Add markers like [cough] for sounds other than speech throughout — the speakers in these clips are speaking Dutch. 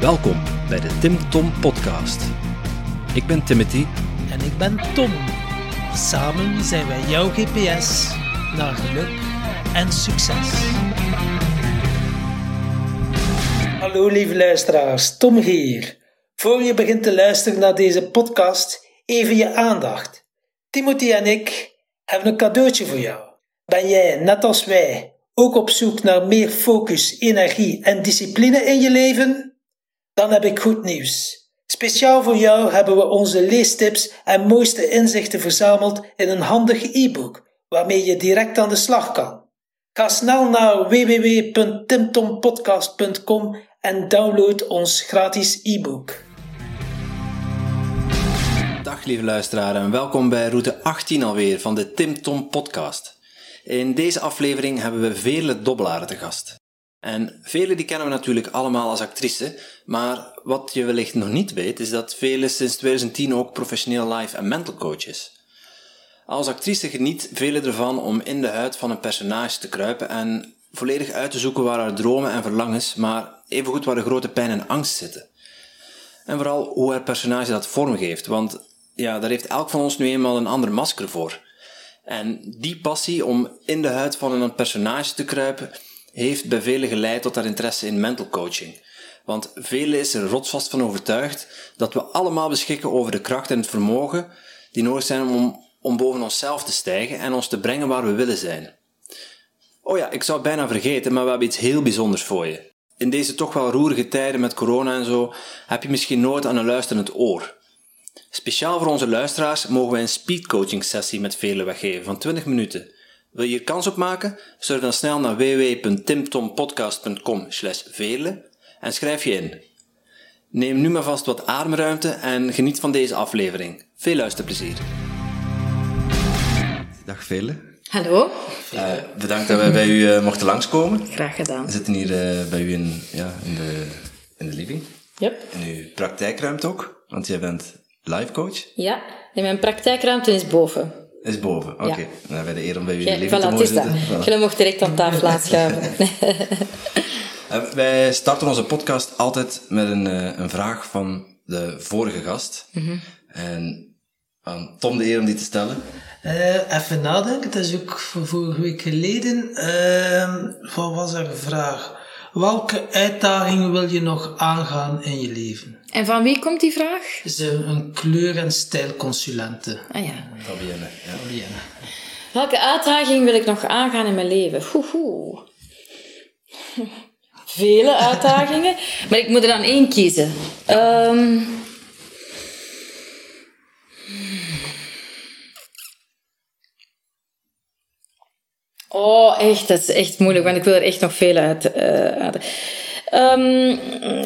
Welkom bij de Tim Tom Podcast. Ik ben Timothy. En ik ben Tom. Samen zijn wij jouw GPS naar geluk en succes. Hallo lieve luisteraars, Tom hier. Voor je begint te luisteren naar deze podcast, even je aandacht. Timothy en ik hebben een cadeautje voor jou. Ben jij, net als wij, ook op zoek naar meer focus, energie en discipline in je leven? Dan heb ik goed nieuws. Speciaal voor jou hebben we onze leestips en mooiste inzichten verzameld in een handig e-book, waarmee je direct aan de slag kan. Ga snel naar www.timtompodcast.com en download ons gratis e-book. Dag lieve luisteraar en welkom bij route 18 alweer van de Tim Tom Podcast. In deze aflevering hebben we Vele Dobbelaren te gast. En vele die kennen we natuurlijk allemaal als actrice, maar wat je wellicht nog niet weet is dat vele sinds 2010 ook professioneel life en mental coach is. Als actrice geniet vele ervan om in de huid van een personage te kruipen en volledig uit te zoeken waar haar dromen en verlangens, maar evengoed waar de grote pijn en angst zitten. En vooral hoe haar personage dat vormgeeft, want ja, daar heeft elk van ons nu eenmaal een ander masker voor. En die passie om in de huid van een personage te kruipen, heeft bij velen geleid tot haar interesse in mental coaching. Want velen is er rotsvast van overtuigd dat we allemaal beschikken over de kracht en het vermogen die nodig zijn om, om boven onszelf te stijgen en ons te brengen waar we willen zijn. Oh ja, ik zou het bijna vergeten, maar we hebben iets heel bijzonders voor je. In deze toch wel roerige tijden met corona en zo, heb je misschien nooit aan een luisterend oor. Speciaal voor onze luisteraars mogen wij een speedcoaching sessie met velen weggeven van 20 minuten. Wil je hier kans op maken? Surf dan snel naar www.timtompodcast.com velen en schrijf je in. Neem nu maar vast wat ademruimte en geniet van deze aflevering. Veel luisterplezier. Dag Vele. Hallo. Uh, bedankt dat wij bij u uh, mochten langskomen. Graag gedaan. We zitten hier uh, bij u in, ja, in, de, in de living. Yep. In uw praktijkruimte ook, want jij bent life coach. Ja, mijn praktijkruimte is boven. Is boven, oké. Okay. Ja. Dan hebben we de eer om bij Ja, living voilà, te is dat. Voilà. Je mocht direct aan tafel [laughs] aanschuiven. Uh, [laughs] wij starten onze podcast altijd met een, uh, een vraag van de vorige gast. En aan Tom de eer om die te stellen. Eh, even nadenken, dat is ook van vorige week geleden. Ehm, wat was er een vraag? Welke uitdagingen wil je nog aangaan in je leven? En van wie komt die vraag? Ze een kleur- en stijlconsulente. Ah ja. Fabienne. Ja. Fabienne. Welke uitdaging wil ik nog aangaan in mijn leven? Hoehoe. Vele uitdagingen, maar ik moet er dan één kiezen. Ehm, Oh, echt, dat is echt moeilijk, want ik wil er echt nog veel uit. eh, uit. Ehm,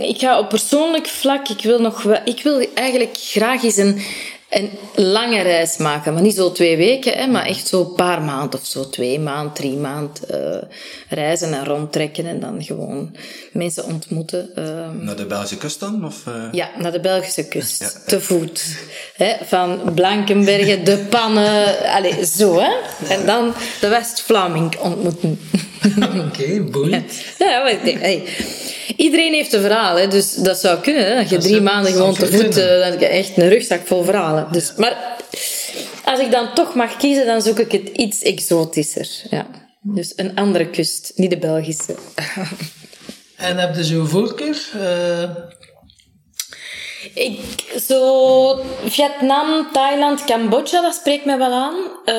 ik ga op persoonlijk vlak, ik wil, nog wel, ik wil eigenlijk graag eens een, een lange reis maken. Maar niet zo twee weken, hè, maar echt zo een paar maanden of zo. Twee maanden, drie maanden eh, reizen en rondtrekken en dan gewoon mensen ontmoeten. ehm. Naar de Belgische kust dan? Of, uh... Ja, naar de Belgische kust. Ja, ja. Te voet. Hè, van Blankenbergen, de pannen. Allez, zo hè. En dan de West-Vlaming ontmoeten. [laughs] Oké, boeiend. Ja, maar ik denk, hey, iedereen heeft een verhaal, hè, dus dat zou kunnen. Hè, dat je Dat drie maanden gewoon te voet, dan heb je echt een rugzak vol verhalen. Dus, maar als ik dan toch mag kiezen, dan zoek ik het iets exotischer. Ja. Dus een andere kust, niet de Belgische. [laughs] En heb je zo'n voorkeur? Eh, Ik, zo Vietnam, Thailand, Cambodja, dat spreekt mij wel aan. Eh,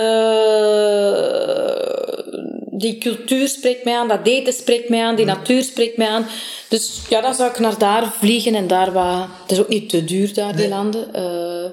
die cultuur spreekt mij aan, dat eten spreekt mij aan, die natuur spreekt mij aan. Dus ja, dan zou ik naar daar vliegen en daar wat... Het is ook niet te duur daar, die landen. Eh,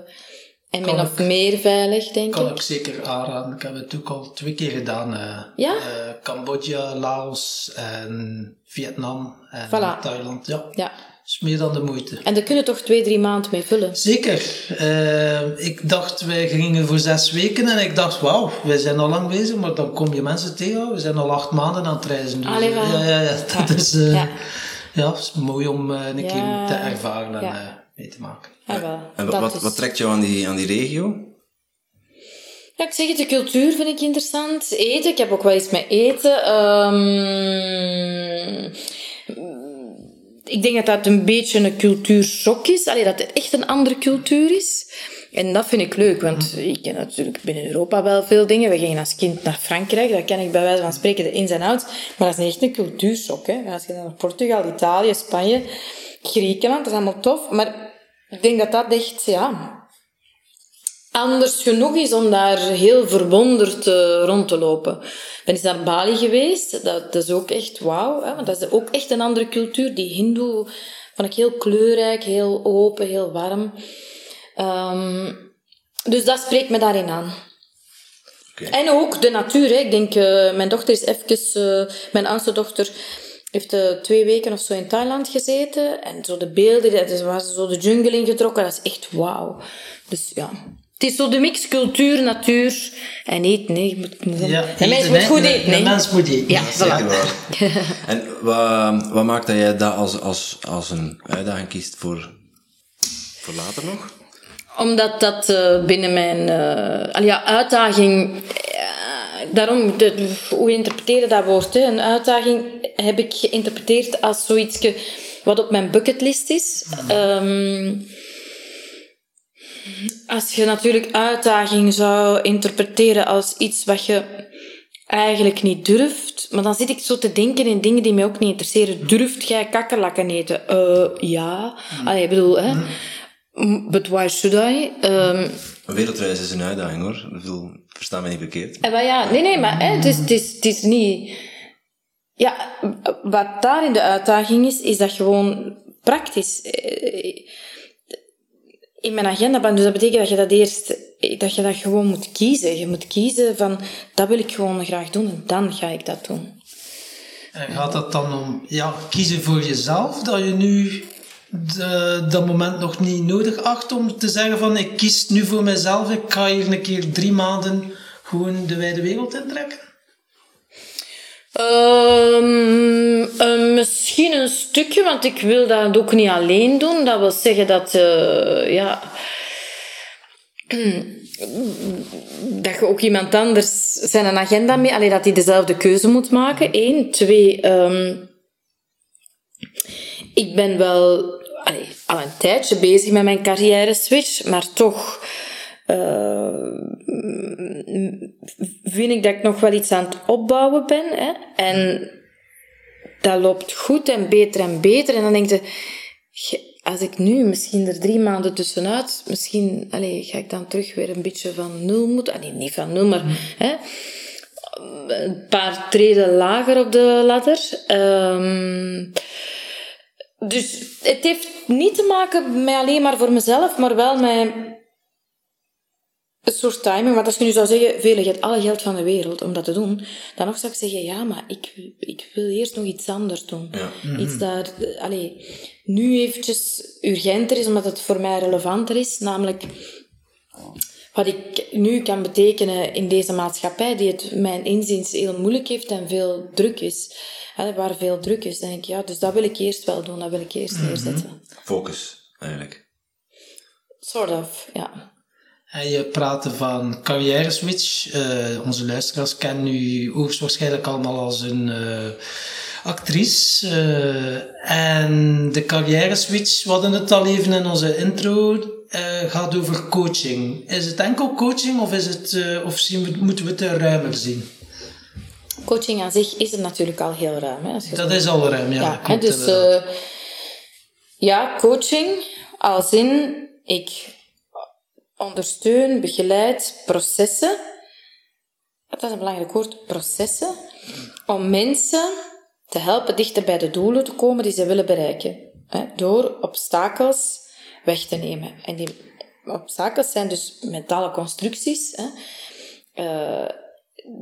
en min Kan of meer veilig, denk kan ik. ik zeker aanraden. Ik heb het ook al twee keer gedaan. eh. Ja? Eh, Cambodja, Laos en Vietnam en Voilà. Thailand. Ja, Ja. Is meer dan de moeite. En daar kunnen toch twee, drie maanden mee vullen. Zeker. Eh, ik dacht, wij gingen voor zes weken en ik dacht, wauw, wij zijn al lang bezig, maar dan kom je mensen tegen, we zijn al acht maanden aan het reizen. Dus, Allee, ja, ja, ja, dat is, [laughs] eh, Ja. ja. is mooi om eh, een Ja. keer te ervaren en Ja. eh, mee te maken. En wat, wat, trekt jou aan die, aan die regio? Ja, ik zeg het, de cultuur vind ik interessant. Eten, ik heb ook wel iets met eten. Ehm, ik denk dat dat een beetje een cultuurshock is. Allee, dat het echt een andere cultuur is. En dat vind ik leuk, want ik ken natuurlijk binnen Europa wel veel dingen. We gingen als kind naar Frankrijk, daar ken ik bij wijze van spreken de ins en outs. Maar dat is niet echt een cultuurshock. Hè. Als je naar Portugal, Italië, Spanje, Griekenland, dat is allemaal tof. Maar ik denk dat dat echt, ja, anders genoeg is om daar heel verwonderd uh, rond te lopen. Ik ben eens naar Bali geweest. Dat, dat is ook echt wauw. Want dat is ook echt een andere cultuur. Die hindoe vond ik heel kleurrijk, heel open, heel warm. Um, dus dat spreekt me daarin aan. Okay. En ook de natuur. Hè. Ik denk, uh, mijn dochter is even... Uh, mijn oudste dochter heeft uh, twee weken of zo in Thailand gezeten. En zo de beelden, dat is, waar ze zo de jungle ingetrokken. Dat is echt wauw. Dus ja, het is zo de mix cultuur, natuur en eten. Nee. Je moet, ja, de mens moet goed eten. De mens moet eten. Ja, Zeker waar. [laughs] en wat, wat maakt dat jij dat als, als, als een uitdaging kiest voor, voor later nog? Omdat dat uh, binnen mijn uh, al ja, uitdaging... Uh, daarom, de, hoe interpreteren dat woord? Hè? Een uitdaging heb ik geïnterpreteerd als zoiets wat op mijn bucketlist is. Um, als je natuurlijk uitdaging zou interpreteren als iets wat je eigenlijk niet durft, maar dan zit ik zo te denken in dingen die mij ook niet interesseren. Durft jij kakkerlakken eten? Uh, ja. Allee, ik bedoel, hè. But why should I? Um, een wereldreis is een uitdaging hoor. Ik bedoel, versta me niet verkeerd. Eh, ja, nee, nee, maar hè, het, is, het, is, het is niet... Ja, wat daar in de uitdaging is, is dat gewoon praktisch in mijn agenda Dus dat betekent dat je dat eerst, dat je dat gewoon moet kiezen. Je moet kiezen van, dat wil ik gewoon graag doen en dan ga ik dat doen. En gaat dat dan om, ja, kiezen voor jezelf, dat je nu de, dat moment nog niet nodig acht om te zeggen van, ik kies nu voor mezelf, ik ga hier een keer drie maanden gewoon de wijde wereld intrekken? Um, misschien een stukje, want ik wil dat ook niet alleen doen. Dat wil zeggen dat, uh, ja, [clears throat] dat je ook iemand anders zijn agenda mee, alleen dat hij dezelfde keuze moet maken. Eén. Twee, um, ik ben wel al een tijdje bezig met mijn carrière switch, maar toch uh, vind ik dat ik nog wel iets aan het opbouwen ben. Hè? En dat loopt goed en beter en beter. En dan denk je, als ik nu misschien er drie maanden tussenuit, misschien allez, ga ik dan terug weer een beetje van nul moeten. Allee, niet van nul, maar hè, een paar treden lager op de ladder. Um, dus het heeft niet te maken met alleen maar voor mezelf, maar wel met een soort timing. Want als je nu zou zeggen, vele, je hebt alle geld van de wereld om dat te doen, dan nog zou ik zeggen, ja, maar ik, ik wil eerst nog iets anders doen. Ja. Iets daar, allee, nu eventjes urgenter is, omdat het voor mij relevanter is, namelijk wat ik nu kan betekenen in deze maatschappij, die het mijn inziens heel moeilijk heeft en veel druk is. Hè, waar veel druk is, denk ik, ja, dus dat wil ik eerst wel doen, dat wil ik eerst mhm. neerzetten. Focus, eigenlijk. Sort of, ja. En je praatte van carrière switch. Uh, onze luisteraars kennen u hoogstwaarschijnlijk allemaal als een uh, actrice. Uh, en de carrière switch, we hadden het al even in onze intro, gaat over coaching. Is het enkel coaching of, is het, of zien we, moeten we het ruimer zien? Coaching aan zich is er natuurlijk al heel ruim. Hè, dat is al ruim, ja. ja dus ja, coaching als in ik ondersteun, begeleid processen. Dat is een belangrijk woord, processen. Om mensen te helpen dichter bij de doelen te komen die ze willen bereiken. Door obstakels weg te nemen. En die obstakels zijn dus mentale constructies. Uh,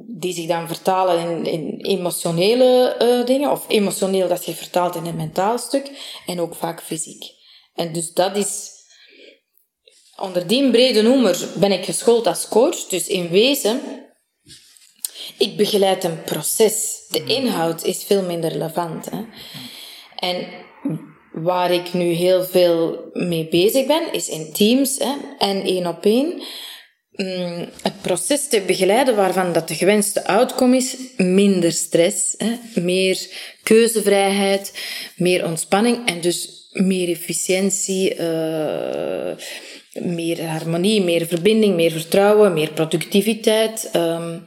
die zich dan vertalen in, in emotionele uh, dingen, of emotioneel dat zich vertaalt in een mentaal stuk, en ook vaak fysiek. En dus dat is Onder die brede noemer ben ik geschoold als coach. Dus in wezen, ik begeleid een proces. De inhoud is veel minder relevant. Hè? En waar ik nu heel veel mee bezig ben, is in teams hè, en één op één. mm, het proces te begeleiden waarvan dat de gewenste outcome is, minder stress, hè, meer keuzevrijheid, meer ontspanning en dus meer efficiëntie, uh, meer harmonie, meer verbinding, meer vertrouwen, meer productiviteit. Um,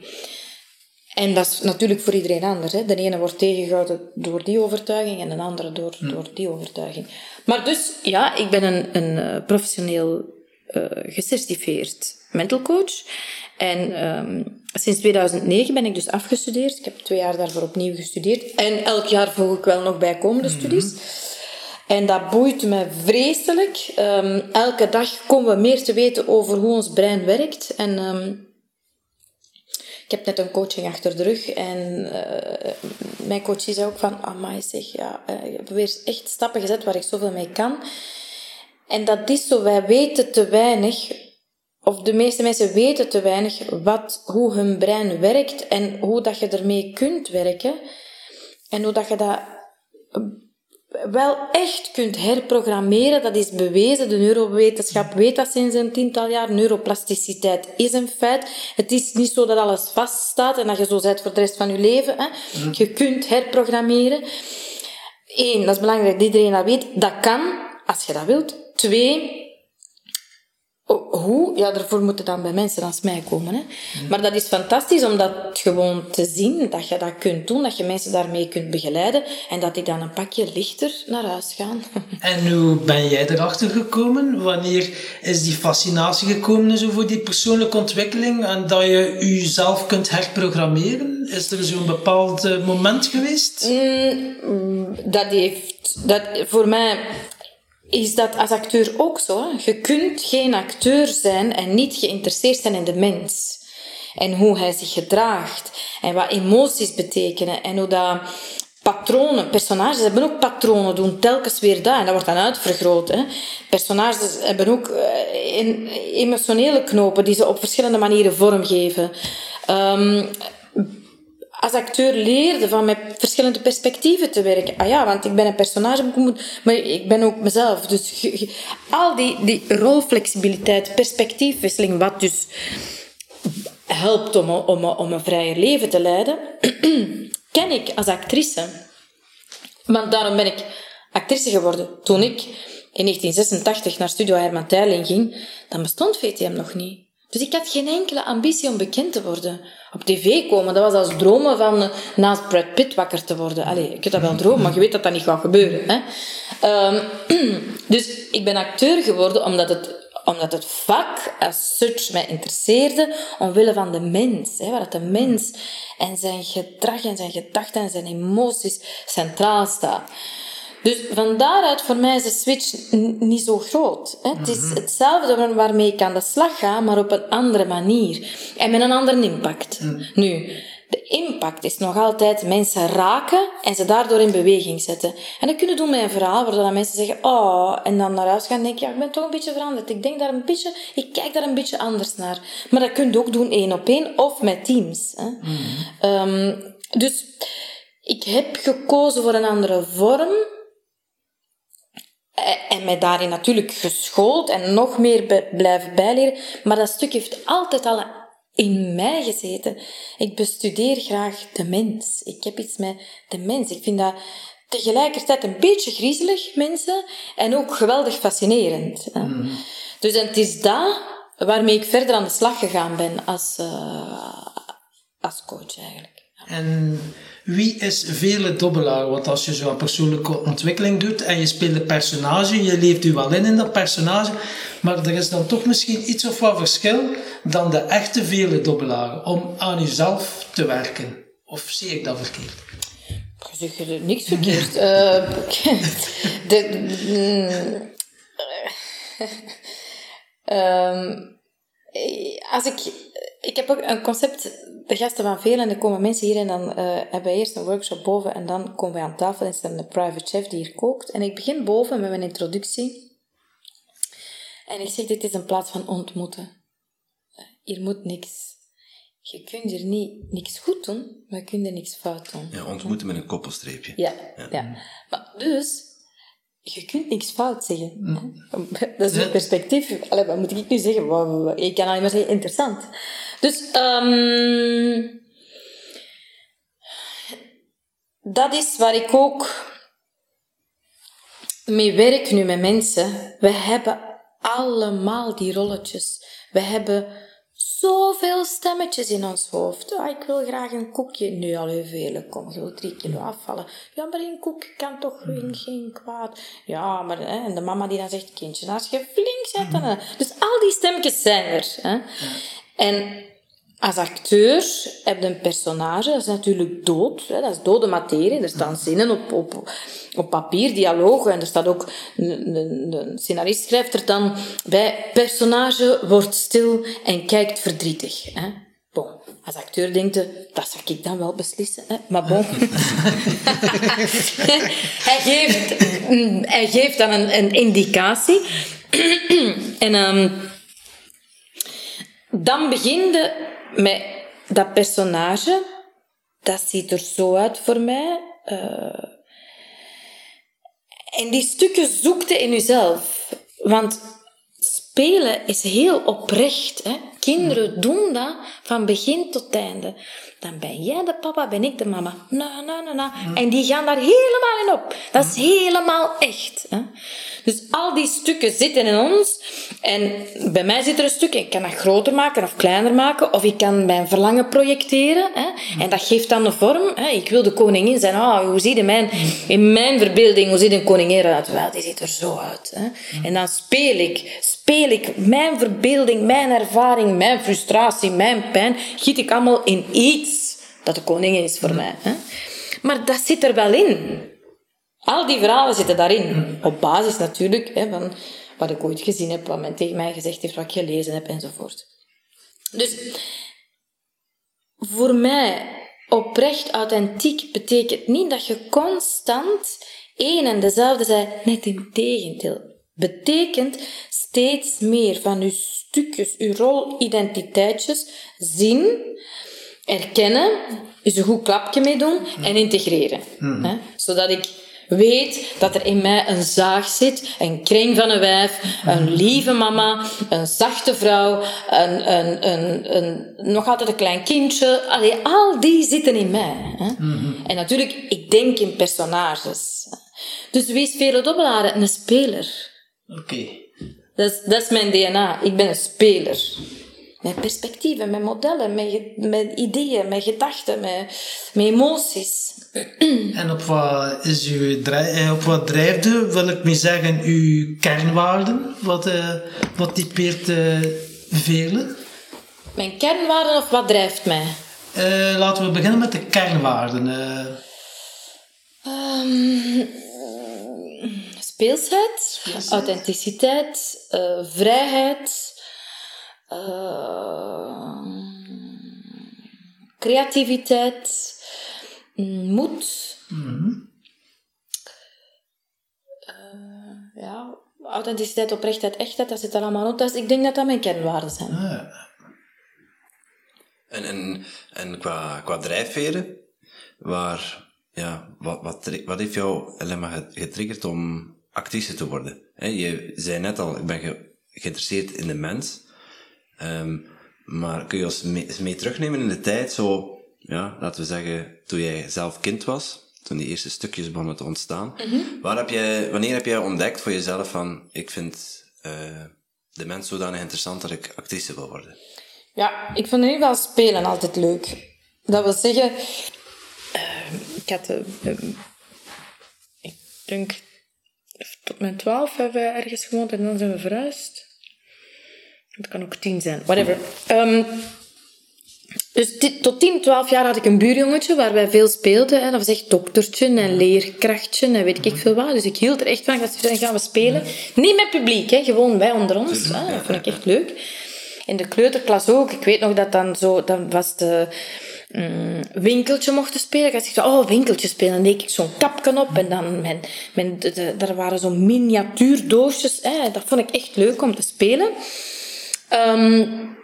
en dat is natuurlijk voor iedereen anders. Hè. De ene wordt tegengehouden door die overtuiging en de andere door, door die overtuiging. Maar dus, ja, ik ben een, een eh, professioneel uh, gecertificeerd mental coach. En um, sinds 2009 ben ik dus afgestudeerd. Ik heb twee jaar daarvoor opnieuw gestudeerd. En elk jaar volg ik wel nog bijkomende mm studies. En dat boeit me vreselijk. Um, elke dag komen we meer te weten over hoe ons brein werkt. En um, ik heb net een coaching achter de rug en uh, mijn coach zei ook van, amai zeg, ja, uh, je hebt weer echt stappen gezet waar ik zoveel mee kan. En dat is zo, wij weten te weinig, of de meeste mensen weten te weinig, wat, hoe hun brein werkt en hoe dat je ermee kunt werken. En hoe dat je dat wel echt kunt herprogrammeren. Dat is bewezen. De neurowetenschap weet dat sinds een tiental jaar. Neuroplasticiteit is een feit. Het is niet zo dat alles vaststaat en dat je zo bent voor de rest van je leven. Hè. Je kunt herprogrammeren. Eén, dat is belangrijk dat iedereen dat weet. Dat kan, als je dat wilt. Twee, hoe? Ja, daarvoor moeten dan bij mensen als mij komen. Hè. Maar dat is fantastisch om dat gewoon te zien, dat je dat kunt doen, dat je mensen daarmee kunt begeleiden en dat die dan een pakje lichter naar huis gaan. [laughs] En hoe ben jij erachter gekomen? Wanneer is die fascinatie gekomen zo voor die persoonlijke ontwikkeling en dat je jezelf kunt herprogrammeren? Is er zo'n bepaald eh, moment geweest? Mm, dat heeft... Dat, voor mij is dat als acteur ook zo. Je kunt geen acteur zijn en niet geïnteresseerd zijn in de mens. En hoe hij zich gedraagt. En wat emoties betekenen. En hoe dat patronen, personages hebben ook patronen, doen telkens weer dat. En dat wordt dan uitvergroot. Hè. Personages hebben ook uh, emotionele knopen die ze op verschillende manieren vormgeven. Um, als acteur leerde van met verschillende perspectieven te werken. Ah ja, want ik ben een personage, maar ik ben ook mezelf. Dus al die, die rolflexibiliteit, perspectiefwisseling, wat dus helpt om, om, om een vrijer leven te leiden, [clears throat] ken ik als actrice. Want daarom ben ik actrice geworden. Toen ik in 1986 naar Studio Herman Teiling ging, dan bestond VTM nog niet. Dus ik had geen enkele ambitie om bekend te worden. Op tv komen, dat was als dromen van uh, naast Brad Pitt wakker te worden. Allee, ik heb dat wel dromen, maar je weet dat dat niet gaat gebeuren. Hè? Um, [clears throat] dus ik ben acteur geworden omdat het, omdat het vak als such mij interesseerde, omwille van de mens. Hè, waar de mens en zijn gedrag en zijn gedachten en zijn emoties centraal staat. Dus van daaruit, voor mij is de switch niet zo groot. Hè. Het is mhm. hetzelfde waarmee ik aan de slag ga, maar op een andere manier. En met een andere impact. Mhm. Nu, de impact is nog altijd mensen raken en ze daardoor in beweging zetten. En dat kunnen doen met een verhaal, waar dan mensen zeggen, oh, en dan naar huis gaan en denken, ja, ik ben toch een beetje veranderd. Ik denk daar een beetje, ik kijk daar een beetje anders naar. Maar dat kun je ook doen één op één of met teams. Hè. Mhm. Um, dus ik heb gekozen voor een andere vorm, en mij daarin natuurlijk geschoold en nog meer blijven bijleren. Maar dat stuk heeft altijd al in mij gezeten. Ik bestudeer graag de mens. Ik heb iets met de mens. Ik vind dat tegelijkertijd een beetje griezelig, mensen, en ook geweldig fascinerend. Mm. Dus het is dat waarmee ik verder aan de slag gegaan ben als, uh, als coach eigenlijk. En wie is vele dobbelaar? Want als je zo'n persoonlijke ontwikkeling doet en je speelt een personage, je leeft u wel in in dat personage, maar er is dan toch misschien iets of wat verschil dan de echte vele dobbelaar om aan jezelf te werken. Of zie ik dat verkeerd? Ik zeg niks verkeerd. uh, [laughs] de, mm, uh, [laughs] als ik ik heb ook een concept, de gasten van veel, en er komen mensen hier en dan uh, hebben wij eerst een workshop boven en dan komen wij aan tafel en is er een private chef die hier kookt. En ik begin boven met mijn introductie. En ik zeg, dit is een plaats van ontmoeten. Hier moet niks. Je kunt hier niet niks goed doen, maar je kunt er niks fout doen. Ja, ontmoeten met een koppelstreepje. Ja, ja. ja. Maar dus, je kunt niks fout zeggen. Dat is het perspectief. Allee, wat moet ik nu zeggen? Ik kan alleen maar zeggen, interessant. Dus, um, dat is waar ik ook mee werk nu met mensen. We hebben allemaal die rolletjes. We hebben zoveel stemmetjes in ons hoofd. Ah, ik wil graag een koekje. Nu al heel veel. Kom, je wil drie kilo afvallen. Ja, maar een koekje kan toch geen, geen kwaad. Ja, maar... Hè, en de mama die dan zegt, kindje, als je flink zet, dan... Dus al die stemmetjes zijn er. Hè. En als acteur heb je een personage, dat is natuurlijk dood. Hè, dat is dode materie. Er staan zinnen op, op, op papier, dialogen. En er staat ook, een, scenarist schrijft er dan bij, personage wordt stil en kijkt verdrietig. Hè. Bon, als acteur denkt je, dat zou ik dan wel beslissen. Hè? Maar bon. [laughs] hij, geeft, geeft dan een, een indicatie. [clears throat] en um, dan begint de met dat personage, dat ziet er zo uit voor mij. Uh, en die stukken zoekte in jezelf. Want spelen is heel oprecht. Hè? Kinderen doen dat van begin tot einde. Dan ben jij de papa, ben ik de mama. Na, na, na, na. En die gaan daar helemaal in op. Dat is helemaal echt. Hè? Dus al die stukken zitten in ons. En bij mij zit er een stuk. Ik kan dat groter maken of kleiner maken. Of ik kan mijn verlangen projecteren. Hè? En dat geeft dan een vorm. Hè? Ik wil de koningin zijn. Oh, hoe ziet mijn, in mijn verbeelding, hoe ziet een koningin eruit? Wel, die ziet er zo uit. Hè? En dan speel ik. Speel ik mijn verbeelding, mijn ervaring, mijn frustratie, mijn pijn. Giet ik allemaal in iets dat de koningin is voor mij. Hè? Maar dat zit er wel in. Al die verhalen zitten daarin. Op basis natuurlijk hè, van wat ik ooit gezien heb, wat men tegen mij gezegd heeft, wat ik gelezen heb enzovoort. Dus voor mij, oprecht authentiek betekent niet dat je constant één en dezelfde bent. Net in tegendeel. Betekent steeds meer van je stukjes, je rolidentiteitjes zien, erkennen, is een goed klapje mee doen en integreren. Mm. Hè? Zodat ik weet dat er in mij een zaag zit, een kring van een wijf, een lieve mama, een zachte vrouw, een, een, een, een nog altijd een klein kindje. Allee, al die zitten in mij. Hè? Mhm. En natuurlijk, ik denk in personages. Dus wie is Vele Dobbelaren? Een speler. Oké. Dat, is, dat is mijn DNA. Ik ben een speler. Met perspectieven, met modellen, met, met ideeën, met gedachten, met, met emoties. [clears throat] En op wat, is uw drijf, eh, op wat drijft u, wil ik mee zeggen, uw kernwaarden? Wat, uh, wat typeert uh, velen? Mijn kernwaarden of wat drijft mij? Uh, laten we beginnen met de kernwaarden. Um, speelsheid, speelsheid, authenticiteit, vrijheid, creativiteit moed. Mm ja, authenticiteit, oprechtheid, echtheid, dat zit er allemaal op. Dus ik denk dat dat mijn kernwaarden zijn. Ah. En, en, en qua, qua drijfveren, waar, ja, wat, wat, wat heeft jou helemaal getriggerd om actrice te worden? je zei net al, ik ben geïnteresseerd in de mens. Ehm, maar kun je ons mee, mee terugnemen in de tijd, zo ja, laten we zeggen, toen jij zelf kind was, toen die eerste stukjes begonnen te ontstaan. Mhm. Waar heb jij, wanneer heb jij ontdekt voor jezelf van, ik vind uh, de mens zodanig interessant dat ik actrice wil worden? Ja, ik vond in ieder geval spelen altijd leuk. Dat wil zeggen, uh, ik had, uh, ik denk, tot mijn twaalf hebben we ergens gewoond en dan zijn we verhuisd. Het kan ook tien zijn, whatever. Um, dus tot 10, 12 jaar had ik een buurjongetje waar wij veel speelden. Hè. Dat was echt doktertje en leerkrachtje en weet ik veel wat. Dus ik hield er echt van. Dan gaan we spelen. Niet met publiek, hè. gewoon wij onder ons. Hè. Dat vond ik echt leuk. In de kleuterklas ook. Ik weet nog dat dan zo... Dan was de... Um, winkeltje mochten spelen. Ik dacht, oh, winkeltje spelen. Dan deed ik zo'n kapje op en dan mijn, mijn, de, waren zo'n miniatuurdoosjes. Dat vond ik echt leuk om te spelen. Um,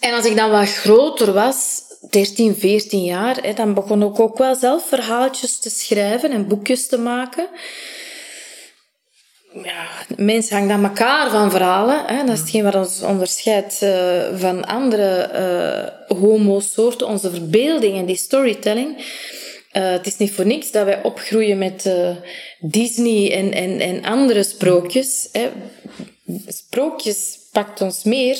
en als ik dan wat groter was, 13, 14 jaar, dan begon ik ook wel zelf verhaaltjes te schrijven en boekjes te maken. Ja, mensen hangen aan elkaar van verhalen. Hè? Dat is hetgeen wat ons onderscheidt uh, van andere uh, homo-soorten. Onze verbeelding en die storytelling. Uh, het is niet voor niks dat wij opgroeien met Disney en, en, en andere sprookjes. Hè? Sprookjes pakt ons meer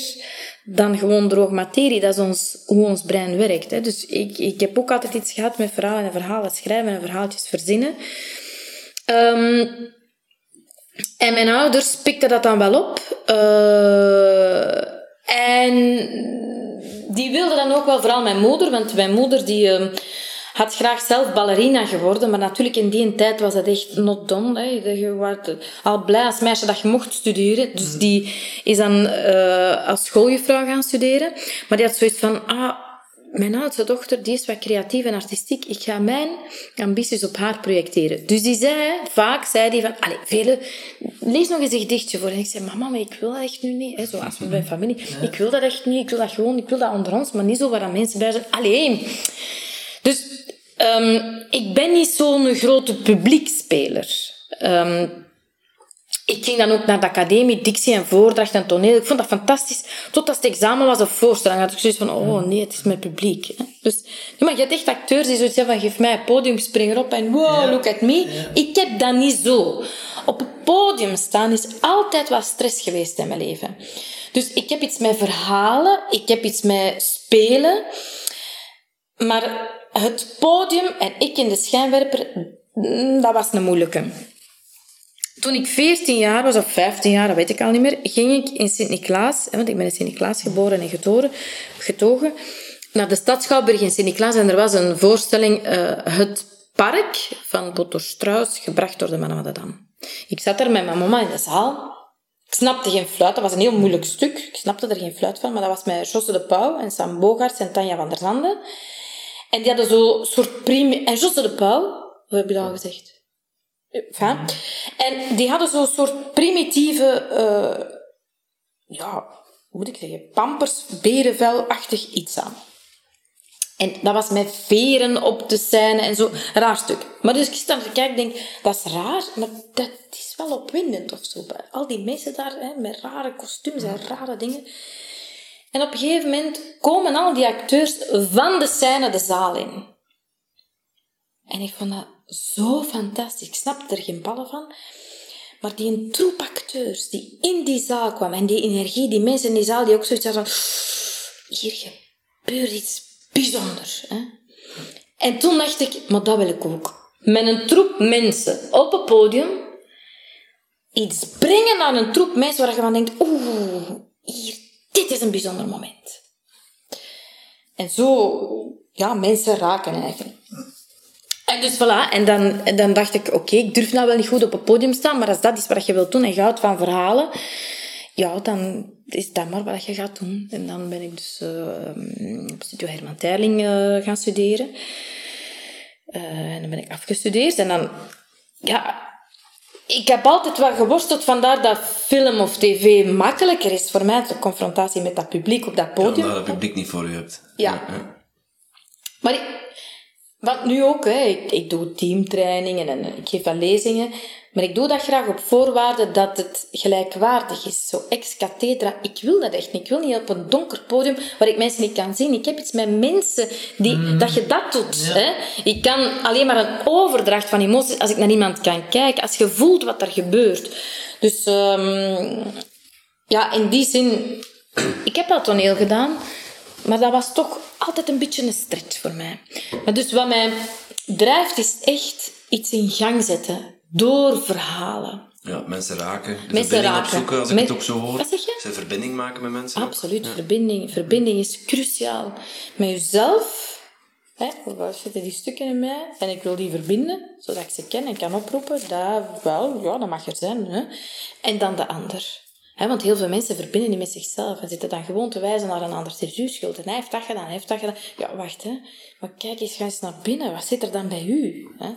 dan gewoon droog materie. Dat is ons, hoe ons brein werkt. Hè? Dus ik, ik heb ook altijd iets gehad met verhalen en verhalen schrijven en verhaaltjes verzinnen. Um, en mijn ouders pikten dat dan wel op. Uh, en die wilden dan ook wel, vooral mijn moeder, want mijn moeder die... Uh, had graag zelf ballerina geworden, maar natuurlijk in die tijd was dat echt not done. Hè. Je was al blij als meisje dat je mocht studeren. Dus mhm. die is dan uh, als schooljuffrouw gaan studeren. Maar die had zoiets van, ah, mijn oudste dochter die is wat creatief en artistiek. Ik ga mijn ambities op haar projecteren. Dus die zei, vaak zei die van, allez, vele, lees nog eens een gedichtje voor. En ik zei, mama, maar ik wil dat echt nu niet. Hè, zoals bij familie. Ik wil dat echt niet. Ik wil dat gewoon, ik wil dat onder ons, maar niet zo waar mensen bij zijn. Allee. Dus um, ik ben niet zo'n grote publiekspeler. Um, ik ging dan ook naar de academie, dictie en voordracht en toneel. Ik vond dat fantastisch. Totdat het examen was of voorstelling. had ik zoiets van, oh nee, het is mijn publiek. Dus, maar je hebt echt acteurs die zoiets hebben van, geef mij een podium, spring erop en wow, look at me. Ik heb dat niet zo. Op het podium staan is altijd wat stress geweest in mijn leven. Dus ik heb iets met verhalen, ik heb iets met spelen. Maar het podium en ik in de schijnwerper, mm, dat was een moeilijke. Toen ik 14 jaar was, of 15 jaar, dat weet ik al niet meer, ging ik in Sint-Niklaas, want ik ben in Sint-Niklaas geboren en getogen, getogen, naar de stad Schouwburg in Sint-Niklaas en er was een voorstelling, uh, Het Park van Botter Strauss, gebracht door de mannen van de Dam. Ik zat er met mijn mama in de zaal. Ik snapte geen fluit, dat was een heel moeilijk stuk. Ik snapte er geen fluit van, maar dat was met Josse de Pauw en Sam Bogaerts en Tanja van der Zanden. En die hadden zo'n soort prime... En Josse de Pauw, hoe heb je dat al gezegd? Enfin, en die hadden zo'n soort primitieve, uh, ja, hoe moet ik zeggen, pampers, berenvelachtig iets aan. En dat was met veren op de scène en zo. Raar stuk. Maar dus ik sta te kijken denk, dat is raar, maar dat is wel opwindend of zo. Al die mensen daar hè, met rare kostuums en rare dingen. En op een gegeven moment komen al die acteurs van de scène de zaal in. En ik vond dat zo fantastisch. Ik snapte er geen ballen van. Maar die een troep acteurs die in die zaal kwamen en die energie, die mensen in die zaal die ook zoiets hadden hier gebeurt iets bijzonders. Hè? En toen dacht ik, maar dat wil ik ook. Met een troep mensen op het podium iets brengen aan een troep mensen waar je van denkt, oeh, hier, dit is een bijzonder moment. En zo, ja, mensen raken eigenlijk. En dus voilà, en dan, en dan dacht ik, oké, ik durf nou wel niet goed op het podium staan, maar als dat is wat je wilt doen en je houdt van verhalen, ja, dan is dat maar wat je gaat doen. En dan ben ik dus uh, op Studio Herman Terling uh, gaan studeren. Uh, en dan ben ik afgestudeerd. En dan, ja, ik heb altijd wel geworsteld, vandaar dat film of tv makkelijker is voor mij, de confrontatie met dat publiek op dat podium. Ja, dat het publiek niet voor u hebt. Ja. ja. Maar ik, want nu ook, hè. Ik, ik doe teamtrainingen en ik geef wel lezingen. Maar ik doe dat graag op voorwaarde dat het gelijkwaardig is. Zo ex cathedra. Ik wil dat echt niet. Ik wil niet op een donker podium waar ik mensen niet kan zien. Ik heb iets met mensen die, mm. dat je dat doet. Hè? Ik kan alleen maar een overdracht van emoties als ik naar iemand kan kijken. Als je voelt wat er gebeurt. Dus um, ja, in die zin... Ik heb wel toneel gedaan. Maar dat was toch altijd een beetje een stretch voor mij. Maar dus wat mij drijft, is echt iets in gang zetten. Door verhalen. Ja, mensen raken. De mensen verbinding raken. opzoeken, als ik het ook zo hoor. Wat zeg je? Ze verbinding maken met mensen. Absoluut. Verbinding, verbinding is cruciaal. Met jezelf... Hè, waar zitten die stukken in mij? En ik wil die verbinden, zodat ik ze ken en kan oproepen. Dat wel, ja, dat mag er zijn. Hè. En dan de ander want heel veel mensen verbinden niet met zichzelf en zitten dan gewoon te wijzen naar een ander. Het schuld. En hij heeft dat gedaan, hij heeft dat gedaan. Ja, wacht, hè. Maar kijk eens, eens naar binnen. Wat zit er dan bij u? Hè?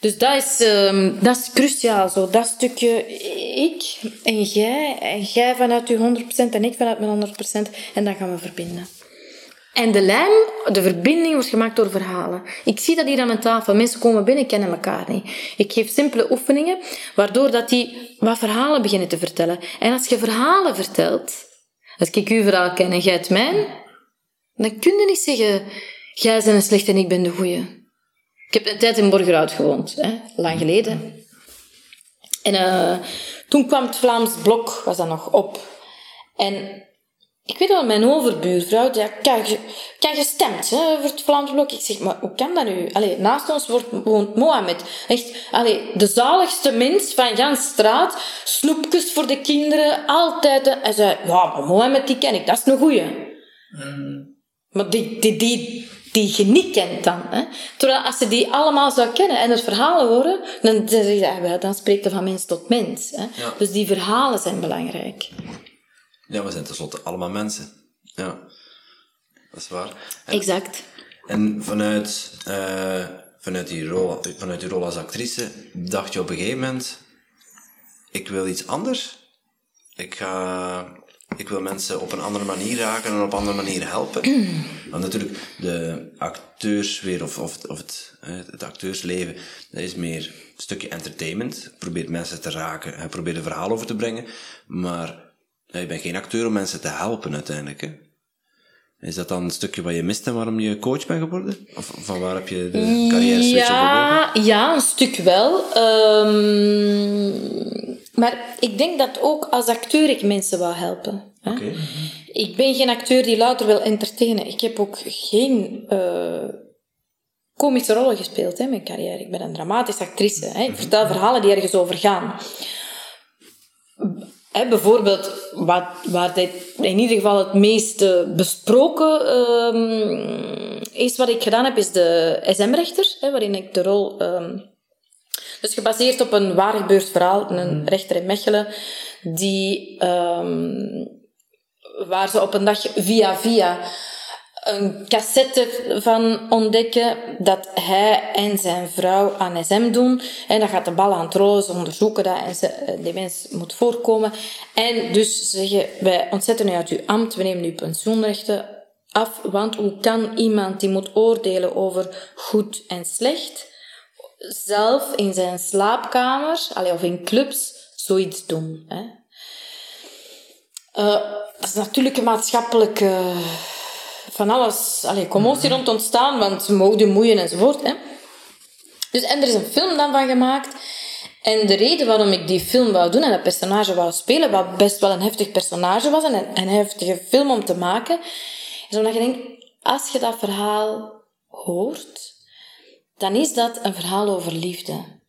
Dus dat is, um, dat is cruciaal. Zo. Dat stukje ik en jij. En jij vanuit je 100% en ik vanuit mijn 100%. En dan gaan we verbinden. En de lijm, de verbinding wordt gemaakt door verhalen. Ik zie dat hier aan mijn tafel. Mensen komen binnen, kennen elkaar niet. Ik geef simpele oefeningen, waardoor dat die wat verhalen beginnen te vertellen. En als je verhalen vertelt, als ik uw verhaal ken en jij het mijn, dan kun je niet zeggen, jij bent een slechte en ik ben de goeie. Ik heb een tijd in Borgerhout gewoond, hè, lang geleden. En uh, toen kwam het Vlaams Blok, was dat nog op. En ik weet wel, mijn overbuurvrouw, die had kan gestemd hè, voor het Vlaams Blok. Ik zeg, maar hoe kan dat nu? Allee, naast ons wordt, woont Mohammed. Echt, allee, de zaligste mens van Jans straat. Snoepjes voor de kinderen, altijd. Hij zei, ja, maar Mohammed, die ken ik, dat is een goeie. Mm. Maar die, die, die, die je niet kent dan. Hè? Terwijl als ze die allemaal zou kennen en het verhalen horen, dan, dan, dan spreekt het van mens tot mens. Hè? Dus die verhalen zijn belangrijk. Ja, we zijn tenslotte allemaal mensen. Ja, dat is waar. exact. En vanuit, uh, vanuit, die rol, vanuit die rol als actrice dacht je op een gegeven moment, ik wil iets anders. Ik ga ik wil mensen op een andere manier raken en op een andere manier helpen. [clears throat] Want natuurlijk, de acteurswereld of, of, of het, het acteursleven, dat is meer een stukje entertainment. Probeert mensen te raken en probeert een verhaal over te brengen. Maar je bent geen acteur om mensen te helpen uiteindelijk. Hè? Is dat dan een stukje wat je mist en waarom je coach bent geworden? Of van waar heb je de carrière switch ja, Ja, een stuk wel. Um maar ik denk dat ook als acteur ik mensen wil helpen. Hè? Ik ben geen acteur die louter wil entertainen. Ik heb ook geen uh, komische rollen gespeeld in mijn carrière. Ik ben een dramatische actrice. Hè? Ik vertel verhalen die ergens over gaan. Hè, bijvoorbeeld, wat, waar dit in ieder geval het meest besproken uh, is wat ik gedaan heb, is de SM-rechter, waarin ik de rol... Uh, dus gebaseerd op een waar gebeurd verhaal, een mhm. rechter in Mechelen, die, um, waar ze op een dag via via een cassette van ontdekken dat hij en zijn vrouw aan SM doen. En dan gaat de bal aan het ze onderzoeken dat en ze, eh, die mens moet voorkomen. En dus zeggen, wij ontzetten u uit uw ambt, we nemen uw pensioenrechten af, want hoe kan iemand die moet oordelen over goed en slecht, zelf in zijn slaapkamer of in clubs zoiets doen. Hè. Uh, dat is natuurlijk een maatschappelijke van alles, allee, commotie rond ontstaan, want mode, moeien enzovoort. Hè. Dus, en er is een film dan van gemaakt. En de reden waarom ik die film wou doen en dat personage wou spelen, wat best wel een heftig personage was en een, een heftige film om te maken, is omdat je denkt, als je dat verhaal hoort, dan is dat een verhaal over liefde.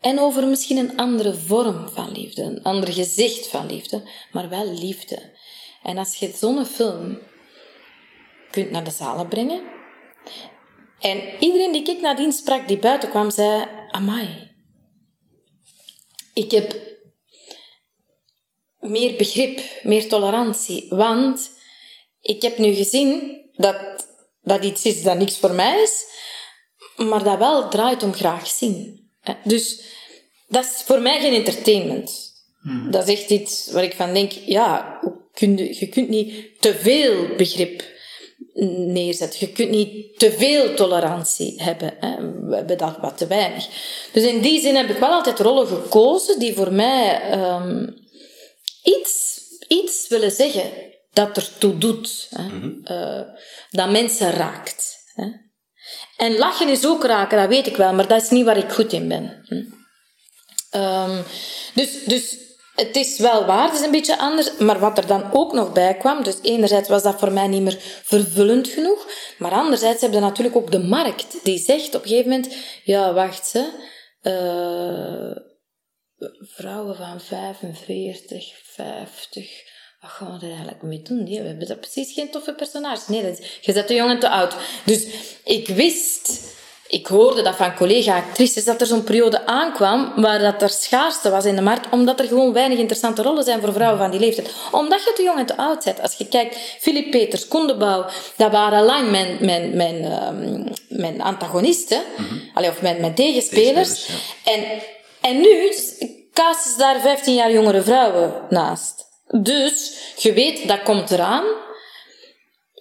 En over misschien een andere vorm van liefde, een ander gezicht van liefde, maar wel liefde. En als je zo'n film kunt naar de zalen brengen, en iedereen die ik nadien sprak, die buiten kwam, zei, amai, ik heb meer begrip, meer tolerantie, want ik heb nu gezien dat dat iets is dat niks voor mij is, maar dat wel draait om graag zien. Dus dat is voor mij geen entertainment. Hmm. Dat is echt iets waar ik van denk, ja, je kunt niet te veel begrip neerzetten. Je kunt niet te veel tolerantie hebben. Hè. We hebben dat wat te weinig. Dus in die zin heb ik wel altijd rollen gekozen die voor mij um, iets, iets willen zeggen dat ertoe doet. Hè. Mm uh, dat mensen raakt. Hè. En lachen is ook raken, dat weet ik wel, maar dat is niet waar ik goed in ben. Hm. Um, dus, dus het is wel waar, het is een beetje anders. Maar wat er dan ook nog bij kwam, dus enerzijds was dat voor mij niet meer vervullend genoeg, maar anderzijds heb je natuurlijk ook de markt die zegt op een gegeven moment, ja, wacht ze, uh, vrouwen van 45, 50, wat gaan we er eigenlijk mee doen? We hebben dat precies geen toffe personages. Nee, dat is, je bent te jong en te oud. Dus ik wist, ik hoorde dat van collega-actrices, dat er zo'n periode aankwam waar dat er schaarste was in de markt, omdat er gewoon weinig interessante rollen zijn voor vrouwen van die leeftijd. Omdat je te jong en te oud bent. Als je kijkt, Philip Peters, Koendebouw, dat waren lang mijn, mijn, mijn, uh, mijn antagonisten, mm Allee, of mijn, mijn tegenspelers. en, en nu casten ze daar 15 jaar jongere vrouwen naast. Dus je weet, dat komt eraan.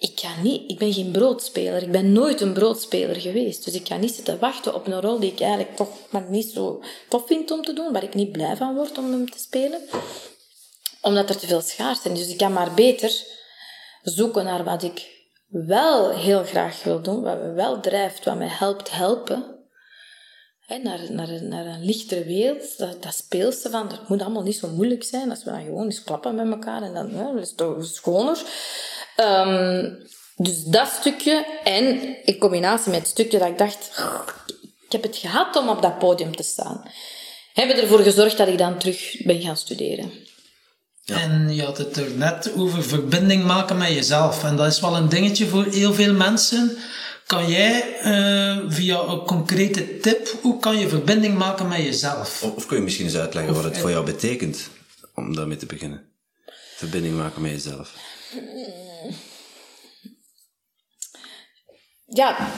Ik, ga niet, ik ben geen broodspeler. Ik ben nooit een broodspeler geweest. Dus ik ga niet zitten wachten op een rol die ik eigenlijk toch maar niet zo tof vind om te doen, waar ik niet blij van word om hem te spelen. Omdat er te veel schaars zijn. Dus ik kan maar beter zoeken naar wat ik wel heel graag wil doen, wat me wel drijft, wat mij helpt helpen. Naar, naar, naar een lichtere wereld, dat, dat speelse van, het moet allemaal niet zo moeilijk zijn, als we dan gewoon eens klappen met elkaar en dan is het toch schoner. Um, dus dat stukje en in combinatie met het stukje dat ik dacht, ik heb het gehad om op dat podium te staan, hebben ervoor gezorgd dat ik dan terug ben gaan studeren. Ja. En je had het er net over verbinding maken met jezelf. En dat is wel een dingetje voor heel veel mensen. Kan jij uh, via een concrete tip, hoe kan je verbinding maken met jezelf? Of, of kun je misschien eens uitleggen wat het voor jou betekent om daarmee te beginnen? Verbinding maken met jezelf. Ja,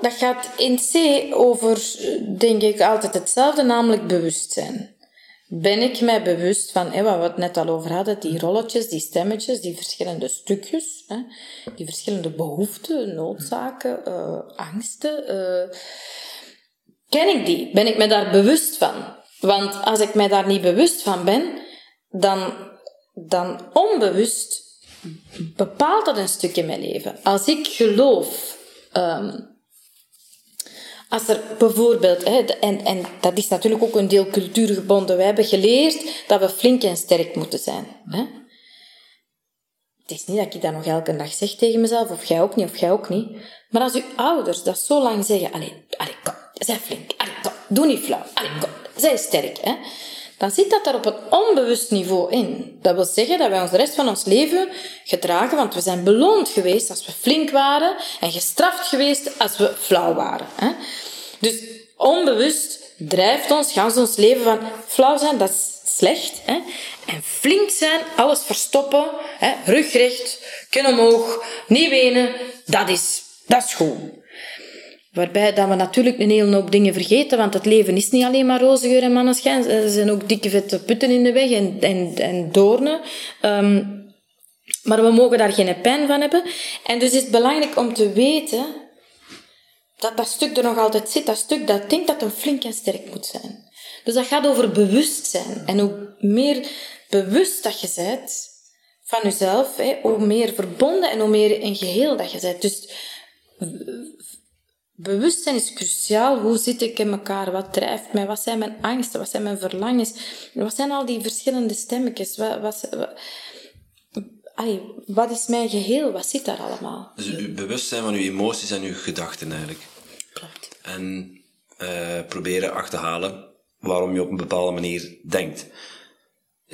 dat gaat in C over, denk ik, altijd hetzelfde, namelijk bewustzijn ben ik mij bewust van, hè, wat we het net al over hadden, die rolletjes, die stemmetjes, die verschillende stukjes, hè, die verschillende behoeften, noodzaken, uh, angsten. Uh, ken ik die? Ben ik me daar bewust van? Want als ik mij daar niet bewust van ben, dan, dan onbewust bepaalt dat een stukje mijn leven. Als ik geloof um, als er bijvoorbeeld, hè, en, en dat is natuurlijk ook een deel cultuurgebonden, wij hebben geleerd dat we flink en sterk moeten zijn. Hè? Het is niet dat ik dat nog elke dag zeg tegen mezelf, of jij ook niet, of jij ook niet. Maar als uw ouders dat zo lang zeggen, allee, allee kom, zij flink, allee, kom, doe niet flauw, allee, kom, zij sterk, hè, dan zit dat daar op een onbewust niveau in. Dat wil zeggen dat wij ons de rest van ons leven gedragen, want we zijn beloond geweest als we flink waren en gestraft geweest als we flauw waren. Hè? Dus onbewust drijft ons, gaan ons leven van flauw zijn, dat is slecht. Hè? En flink zijn, alles verstoppen, hè? rugrecht, kin omhoog, niet wenen, dat is, dat is goed. Waarbij dat we natuurlijk een hele hoop dingen vergeten, want het leven is niet alleen maar roze geur en manneschijn. Er zijn ook dikke vette putten in de weg en, en, en doornen. Um, maar we mogen daar geen pijn van hebben. En dus is het belangrijk om te weten dat dat stuk er nog altijd zit. Dat stuk dat denkt dat een flink en sterk moet zijn. Dus dat gaat over bewustzijn. En hoe meer bewust dat je bent van jezelf, hoe meer verbonden en hoe meer een geheel dat je bent. Dus Bewustzijn is cruciaal. Hoe zit ik in elkaar? Wat drijft mij? Wat zijn mijn angsten? Wat zijn mijn verlangens? Wat zijn al die verschillende stemmetjes? Wat, wat, wat, wat is mijn geheel? Wat zit daar allemaal? Dus uw bewustzijn van uw emoties en uw gedachten eigenlijk. Klopt. En uh, proberen achterhalen waarom je op een bepaalde manier denkt.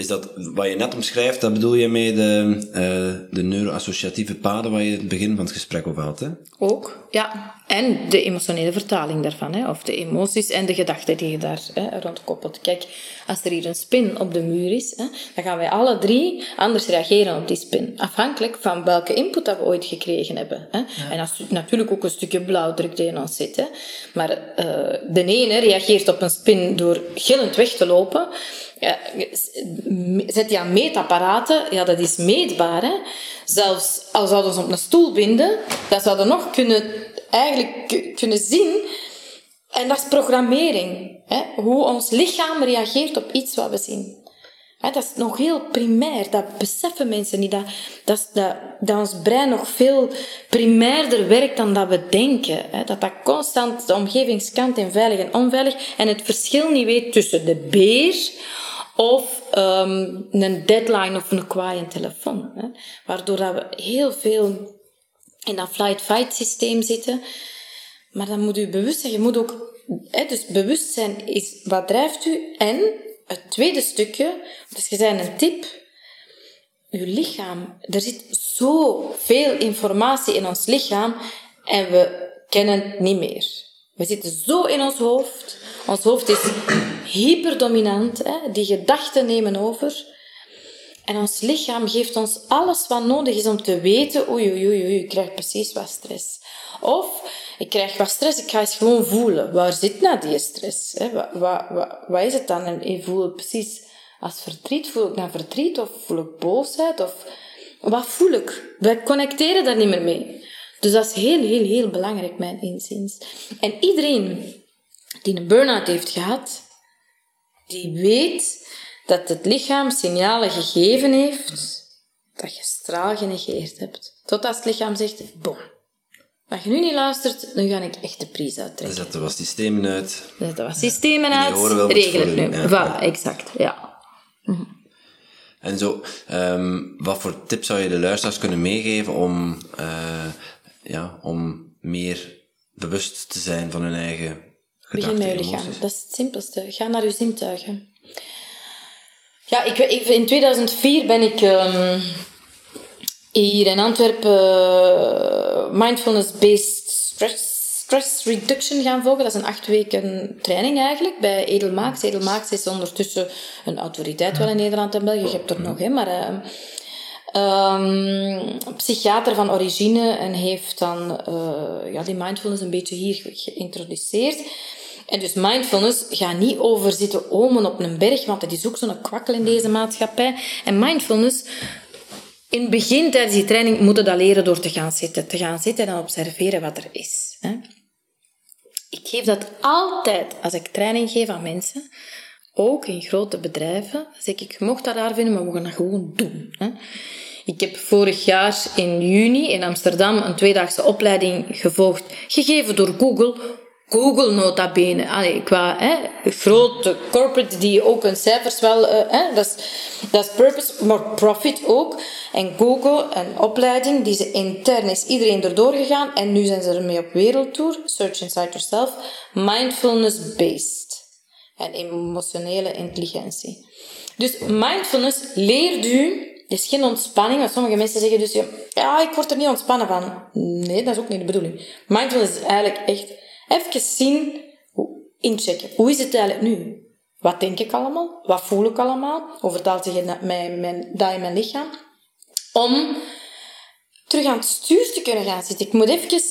Is dat wat je net omschrijft, dat bedoel je mee de, uh, de neuroassociatieve paden waar je het begin van het gesprek over had? Hè? Ook, ja. En de emotionele vertaling daarvan, hè? of de emoties en de gedachten die je daar hè, rond koppelt. Kijk, als er hier een spin op de muur is, hè, dan gaan wij alle drie anders reageren op die spin. Afhankelijk van welke input dat we ooit gekregen hebben. Hè. En als natuurlijk ook een stukje blauwdruk die in ons zit. Hè. Maar uh, de ene reageert op een spin door gillend weg te lopen. Ja, zet je aan meetapparaten, ja, dat is meetbaar. Hè. Zelfs al zouden ze op een stoel binden, dan zouden nog kunnen, eigenlijk kunnen zien. En dat is programmering. Hè. Hoe ons lichaam reageert op iets wat we zien. Dat is nog heel primair. Dat beseffen mensen niet. Dat, dat, dat, ons brein nog veel primairder werkt dan dat we denken. Dat dat constant de omgeving scant in veilig en onveilig. En het verschil niet weet tussen de beer of um, een deadline of een kwaai telefoon. Waardoor dat we heel veel in dat flight-fight systeem zitten. Maar dan moet u bewust zijn. Je moet ook... Dus bewustzijn is wat drijft u. En het tweede stukje, dus je zei een tip. Uw lichaam. Er zit zoveel informatie in ons lichaam en we kennen het niet meer. We zitten zo in ons hoofd. Ons hoofd is hyperdominant. Hè? Die gedachten nemen over. En ons lichaam geeft ons alles wat nodig is om te weten, oei, oei, oei, ik krijg precies wat stress. Of, ik krijg wat stress, ik ga eens gewoon voelen. Waar zit nou die stress? Hè? Wat, wat, wat, is het dan? Ik voel precies, als verdriet, voel ik dan verdriet? Of voel ik boosheid? Of Wat voel ik? Wij connecteren daar niet meer mee. Dus dat is heel, heel, heel belangrijk, mijn inziens. En iedereen die een burn-out heeft gehad, die weet dat het lichaam signalen gegeven heeft dat je straal genegeerd hebt. Totdat het lichaam zegt, boom. Als je nu niet luistert, dan ga ik echt de prijs uittrekken. Dan zetten we wat systemen uit. Dan zetten we systemen uit, horen wel wat regel het nu. ja. Voilà, exact, ja. En zo, ehm, wat voor tips zou je de luisteraars kunnen meegeven om, eh, ja, om meer bewust te zijn van hun eigen Begin gedachten met je lichaam. Dat is het simpelste. Ga naar je zintuigen. Ja, ik, ik- in 2004 ben ik ehm, hier in Antwerpen eh, mindfulness-based stress, stress reduction gaan volgen. Dat is een acht weken training eigenlijk bij Edelmaaks. Edelmaaks is ondertussen een autoriteit wel in Nederland en België. Je hebt er nog, hè, maar... ehm, psychiater van origine en heeft dan eh, ja, die mindfulness een beetje hier ge- geïntroduceerd. En dus mindfulness gaat niet over zitten omen op een berg, want dat is ook zo'n kwakkel in deze maatschappij. En mindfulness, in het begin tijdens die training, moet je dat leren door te gaan zitten. Te gaan zitten en observeren wat er is. Ik geef dat altijd als ik training geef aan mensen, ook in grote bedrijven. Zeg ik, je mocht dat raar vinden, maar we gaan dat gewoon doen. Ik heb vorig jaar in juni in Amsterdam een tweedaagse opleiding gevolgd, gegeven door Google. Google nota bene. Allee, qua hè, grote corporate die ook hun cijfers wel... eh, hè, dat, is, dat is purpose, maar profit ook. En Google, een opleiding die ze intern is iedereen erdoor gegaan. En nu zijn ze ermee op wereldtour. Search Inside Yourself. Mindfulness-based. En emotionele intelligentie. Dus mindfulness leert u... Is geen ontspanning, want sommige mensen zeggen dus... Ja, ik word er niet ontspannen van. Nee, dat is ook niet de bedoeling. Mindfulness is eigenlijk echt... Even zien, inchecken. Hoe is het eigenlijk nu? Wat denk ik allemaal? Wat voel ik allemaal? Hoe vertaalt zich mijn, dat in mijn lichaam? Om terug aan het stuur te kunnen gaan zitten. Ik moet even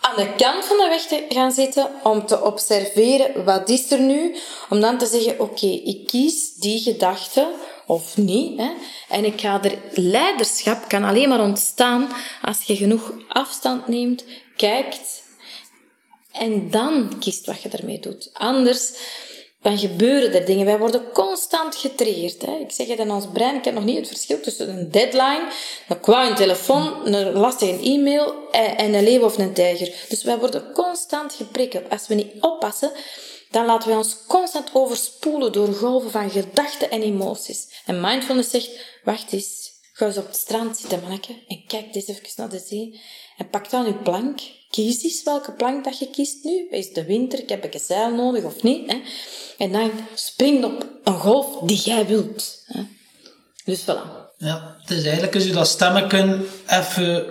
aan de kant van de weg te gaan zitten om te observeren wat is er nu, om dan te zeggen, oké, ik kies die gedachte of niet. Hè, en ik ga er, leiderschap kan alleen maar ontstaan als je genoeg afstand neemt, kijkt en dan kiest wat je ermee doet. Anders dan gebeuren er dingen. Wij worden constant getriggerd. Hè. Ik zeg het in ons brein, heb nog niet het verschil tussen een deadline, een kwaai telefoon, een lastige e-mail en en een leeuw of een tijger. Dus wij worden constant geprikkeld. Als we niet oppassen, dan laten wij ons constant overspoelen door golven van gedachten en emoties. En mindfulness zegt, wacht eens, ga eens op het strand zitten, manneke, en kijk eens even naar de zee. En pak dan je plank. Kies eens welke plank dat je kiest nu. Is de winter, heb ik een zeil nodig of niet. Hè? En dan spring op een golf die jij wilt. Hè? Dus voilà. Ja, het is eigenlijk als je dat stemmetje even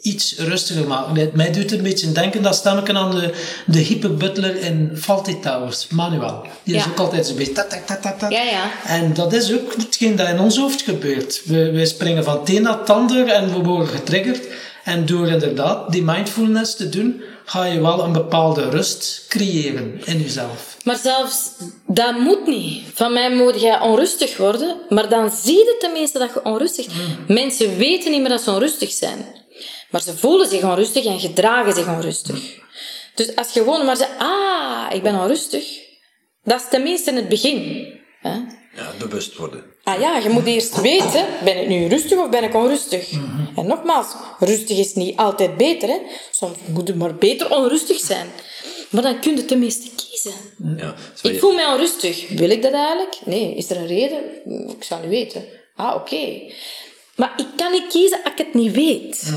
iets rustiger maken. Mij doet het een beetje denken dat stemmetje aan de, de hippe butler in Fawlty Towers, Manuel. Die is Ja. ook altijd zo'n beetje tat, tat, tat, tat. Ja, ja. En dat is ook hetgeen dat in ons hoofd gebeurt. We, we springen van het een naar het ander en we worden getriggerd. En door inderdaad die mindfulness te doen, ga je wel een bepaalde rust creëren in jezelf. Maar zelfs dat moet niet. Van mij moet jij onrustig worden, maar dan zie je tenminste dat je onrustig Mensen weten niet meer dat ze onrustig zijn. Maar ze voelen zich onrustig en gedragen zich onrustig. Dus als je gewoon maar zegt, ah, ik ben onrustig, dat is tenminste in het begin. Hè? Ja, bewust worden. Ah ja, je moet eerst weten, ben ik nu rustig of ben ik onrustig? En nogmaals, rustig is niet altijd beter. Hè? Soms moet je maar beter onrustig zijn. Maar dan kun je tenminste kiezen. Ja, Ik je- voel mij onrustig. Wil ik dat eigenlijk? Nee. Is er een reden? Ik zou niet weten. Ah, oké. Maar ik kan niet kiezen als ik het niet weet.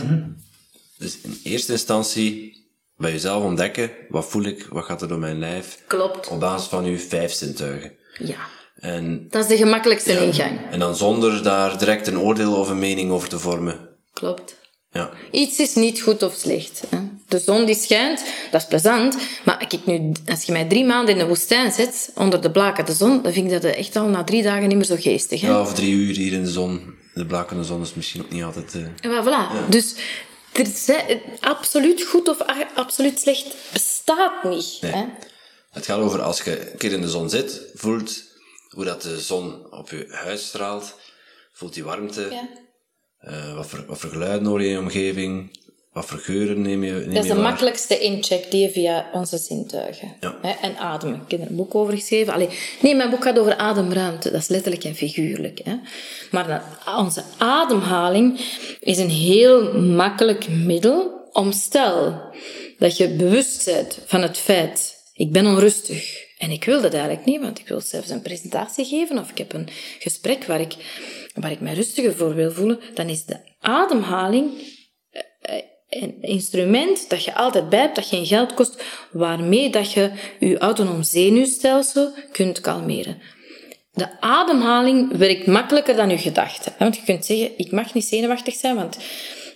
Dus in eerste instantie bij jezelf ontdekken, wat voel ik, wat gaat er door mijn lijf, Klopt. op basis van uw vijf zintuigen. Ja. En, Dat is de gemakkelijkste ingang. en dan zonder daar direct een oordeel of een mening over te vormen. Klopt. Ja, Iets is niet goed of slecht. Hè. De zon die schijnt, dat is plezant. Maar als, ik nu, als je mij drie maanden in de woestijn zet, onder de blakende zon, dan vind ik dat echt al na drie dagen niet meer zo geestig. Hè? ja of drie uur hier in de zon. De blakende zon is misschien ook niet altijd... eh, En voilà. Dus er zijn, absoluut goed of absoluut slecht bestaat niet. Nee. Hè? Het gaat over als je een keer in de zon zit, voelt hoe dat de zon op je huid straalt, voelt die warmte, Ja. Uh, wat, voor, wat voor geluiden hoor je in je omgeving? Wat voor geuren neem je, neem Dat is de waar? makkelijkste incheck die je via onze zintuigen. Ja. Hè, en ademen. Ik heb er een boek over geschreven. Allee, nee, mijn boek gaat over ademruimte. Dat is letterlijk en figuurlijk. Hè. Maar dat- onze ademhaling is een heel makkelijk middel om stel dat je bewust bent van het feit, ik ben onrustig. En ik wil dat eigenlijk niet, want ik wil zelfs een presentatie geven of ik heb een gesprek waar ik, waar ik mij rustiger voor wil voelen. Dan is de ademhaling een instrument dat je altijd bij hebt, dat geen geld kost, waarmee dat je je autonoom zenuwstelsel kunt kalmeren. De ademhaling werkt makkelijker dan je gedachten. Want je kunt zeggen, ik mag niet zenuwachtig zijn, want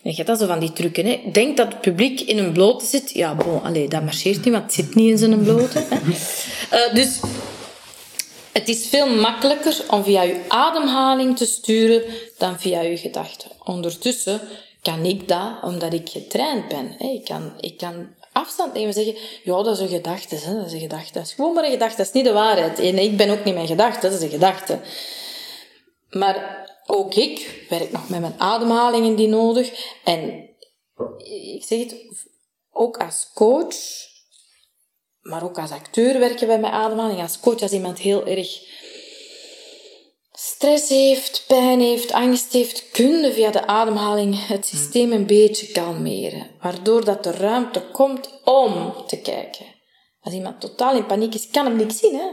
je hebt dat zo van die trucken. Hè. Denk dat het publiek in een blote zit. Ja, bon, allee, dat marcheert niet, want het zit niet in zijn blote. Hè. [laughs] Eh, dus het is veel makkelijker om via je ademhaling te sturen dan via je gedachten. Ondertussen kan ik dat omdat ik getraind ben. Ik kan, ik kan afstand nemen en zeggen, ja, dat is een gedachte, hè. dat is een gedachte. Dat is gewoon maar een gedachte, dat is niet de waarheid. En ik ben ook niet mijn gedachte, dat is een gedachte. Maar ook ik werk nog met mijn ademhalingen die nodig. En ik zeg het, ook als coach, maar ook als acteur werken wij met ademhaling. Als coach, als iemand heel erg stress heeft, pijn heeft, angst heeft, kun je via de ademhaling het systeem een beetje kalmeren. Waardoor dat de ruimte komt om te kijken. Als iemand totaal in paniek is, kan hem niks zien. Hè?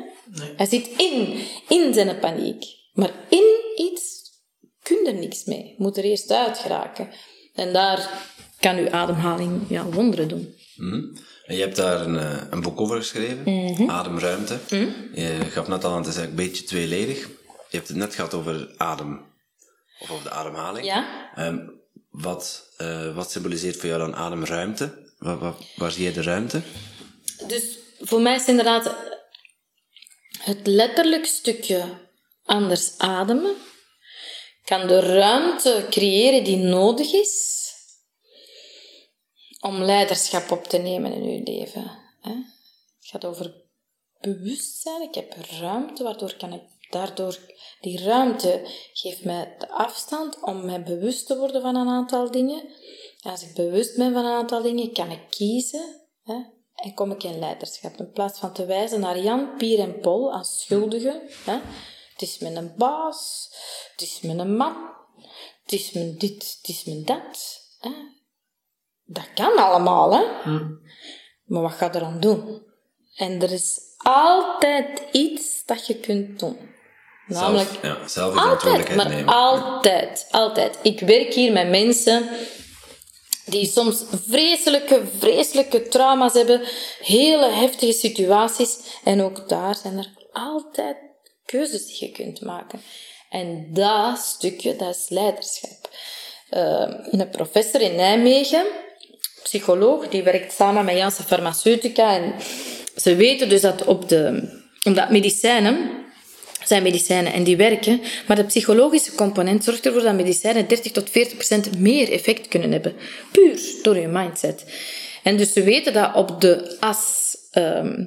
Hij zit in, in zijn paniek. Maar in iets kun je er niks mee. Je moet er eerst uit geraken. En daar kan uw ademhaling ja, wonderen doen. Mhm. En je hebt daar een, eh, een boek over geschreven, Mhm. Ademruimte. Je gaf net al aan, het is eigenlijk een beetje tweeledig. Je hebt het net gehad over adem, of over de ademhaling. Ja? Ehm, wat, eh, wat symboliseert voor jou dan ademruimte? Waar, waar, waar zie je de ruimte? Dus voor mij is inderdaad het letterlijk stukje anders ademen kan de ruimte creëren die nodig is om leiderschap op te nemen in uw leven. Het gaat over bewustzijn. Ik heb ruimte, waardoor kan ik daardoor die ruimte geeft mij de afstand om mij bewust te worden van een aantal dingen. En als ik bewust ben van een aantal dingen, kan ik kiezen hè, en kom ik in leiderschap. In plaats van te wijzen naar Jan, Pier en Paul als schuldigen. Hè. Het is mijn baas, het is mijn man, het is mijn dit, het is mijn dat. Hè. Dat kan allemaal, hè. Maar wat ga je dan doen? En er is altijd iets dat je kunt doen. Namelijk, zelf, ja, zelf verantwoordelijkheid nemen. altijd, altijd. Ik werk hier met mensen die soms vreselijke, vreselijke trauma's hebben, hele heftige situaties. En ook daar zijn er altijd keuzes die je kunt maken. En dat stukje, dat is leiderschap. Eh, een professor in Nijmegen, psycholoog, die werkt samen met Janssen Farmaceutica. En ze weten dus dat op de, omdat medicijnen zijn medicijnen en die werken, maar de psychologische component zorgt ervoor dat medicijnen 30 tot 40 procent meer effect kunnen hebben. Puur door je mindset. En dus ze weten dat op de as ehm, eh,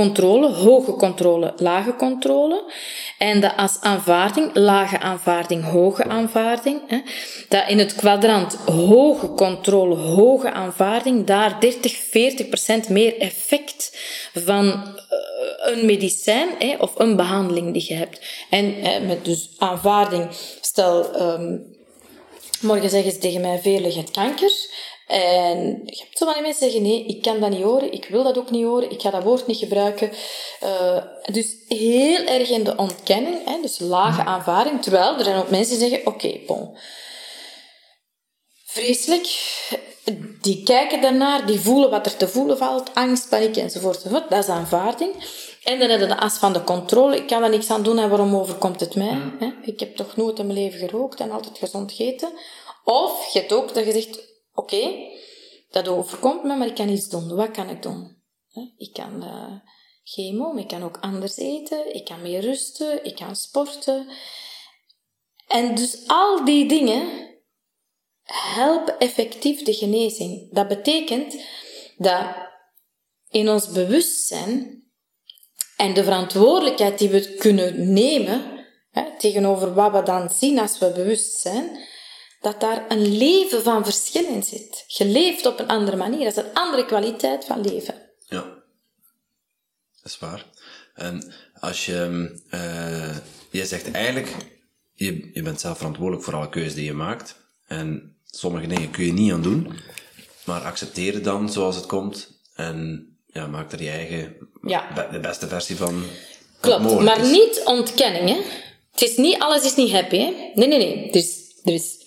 controle, hoge controle, lage controle, en de as aanvaarding, lage aanvaarding, hoge aanvaarding, hè, dat in het kwadrant hoge controle, hoge aanvaarding, daar 30, 40 procent meer effect van eh, een medicijn hè, of een behandeling die je hebt. En met dus aanvaarding, stel, ehm, morgen zeggen ze tegen mij, Veerle, je kanker. En je hebt zo van die mensen zeggen, nee, ik kan dat niet horen, ik wil dat ook niet horen, ik ga dat woord niet gebruiken. Eh, dus heel erg in de ontkenning, hè, dus lage aanvaarding. Terwijl er zijn ook mensen die zeggen, oké, bon. Vreselijk. Die kijken daarnaar, die voelen wat er te voelen valt, angst, paniek enzovoort, enzovoort. Dat is aanvaarding. En dan hebben we de as van de controle. Ik kan er niks aan doen en waarom overkomt het mij? Hè? Ik heb toch nooit in mijn leven gerookt en altijd gezond gegeten. Of je hebt ook dat je zegt, oké, dat overkomt me, maar ik kan iets doen. Wat kan ik doen? Ik kan eh, chemo, maar ik kan ook anders eten. Ik kan meer rusten. Ik kan sporten. En dus al die dingen helpen effectief de genezing. Dat betekent dat in ons bewustzijn en de verantwoordelijkheid die we kunnen nemen hè, tegenover wat we dan zien als we bewust zijn, dat daar een leven van verschil in zit. Je leeft op een andere manier. Dat is een andere kwaliteit van leven. Ja, dat is waar. En als je, uh, je zegt eigenlijk, je, je bent zelf verantwoordelijk voor alle keuzes die je maakt. En sommige dingen kun je niet aan doen, maar accepteer het dan zoals het komt. En ja, maak er je eigen, ja. de beste versie van. Klopt, maar niet ontkenning, hè. Het is niet, alles is niet happy, hè. Nee, nee, nee. Er is, er is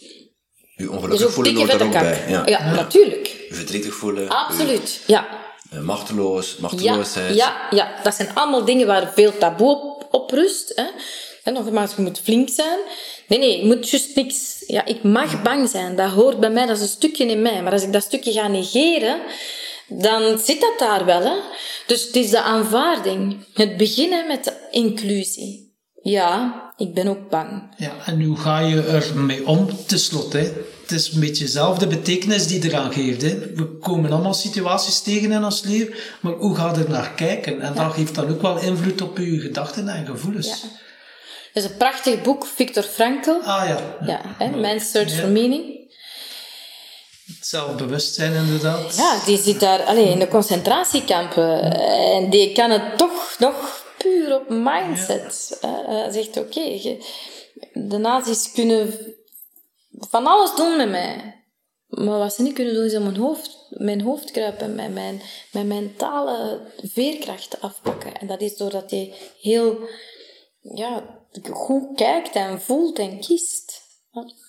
je ongelukkig voelen hoort er ook bij. Ja. ja, natuurlijk. Je verdrietig voelen. Absoluut, ja. Machteloos, machteloosheid. Ja, ja, ja, dat zijn allemaal dingen waar veel taboe op, op rust. Hè. En nogmaals, je moet flink zijn. Nee, nee, je moet juist niks... Ja, ik mag bang zijn. Dat hoort bij mij, dat is een stukje in mij. Maar als ik dat stukje ga negeren, dan zit dat daar wel. Hè. Dus het is de aanvaarding. Het beginnen met de inclusie. Ja, ik ben ook bang. Ja, en hoe ga je ermee om, tenslotte? Het is een beetje dezelfde betekenis die eraan geeft. Hè? We komen allemaal situaties tegen in ons leven, maar hoe ga je er naar kijken? En dat geeft dan ook wel invloed op je gedachten en gevoelens. Ja. Dat is een prachtig boek, Victor Frankl. Ah ja. Ja, hè? Man's Search for Meaning. Het zelfbewustzijn, inderdaad. Ja, die zit daar alleen in de concentratiekampen. En die kan het toch nog puur op mindset. Ja. zegt, oké, de nazi's kunnen van alles doen met mij. Maar wat ze niet kunnen doen, is aan mijn hoofd, mijn hoofd kruipen, met mijn, mijn mentale veerkracht afpakken. En dat is doordat je heel ja, goed kijkt en voelt en kiest.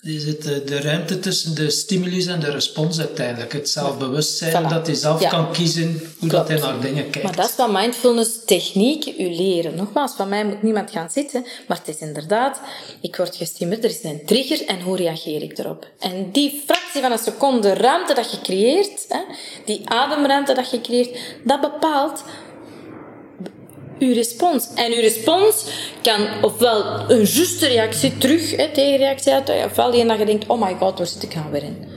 Zit de ruimte tussen de stimulus en de respons uiteindelijk. Het zelfbewustzijn, dat hij zelf kan kiezen hoe dat hij naar dingen kijkt. Maar dat is wat mindfulness technieken u leren. Nogmaals, van mij moet niemand gaan zitten, maar het is inderdaad, ik word gestimuleerd, er is een trigger en hoe reageer ik erop? En die fractie van een seconde ruimte dat je creëert, die ademruimte dat je creëert, dat bepaalt uw respons. En uw respons kan ofwel een juiste reactie terug, hè, tegenreactie uit, ofwel een dat je denkt, oh my god, waar zit ik nou weer in?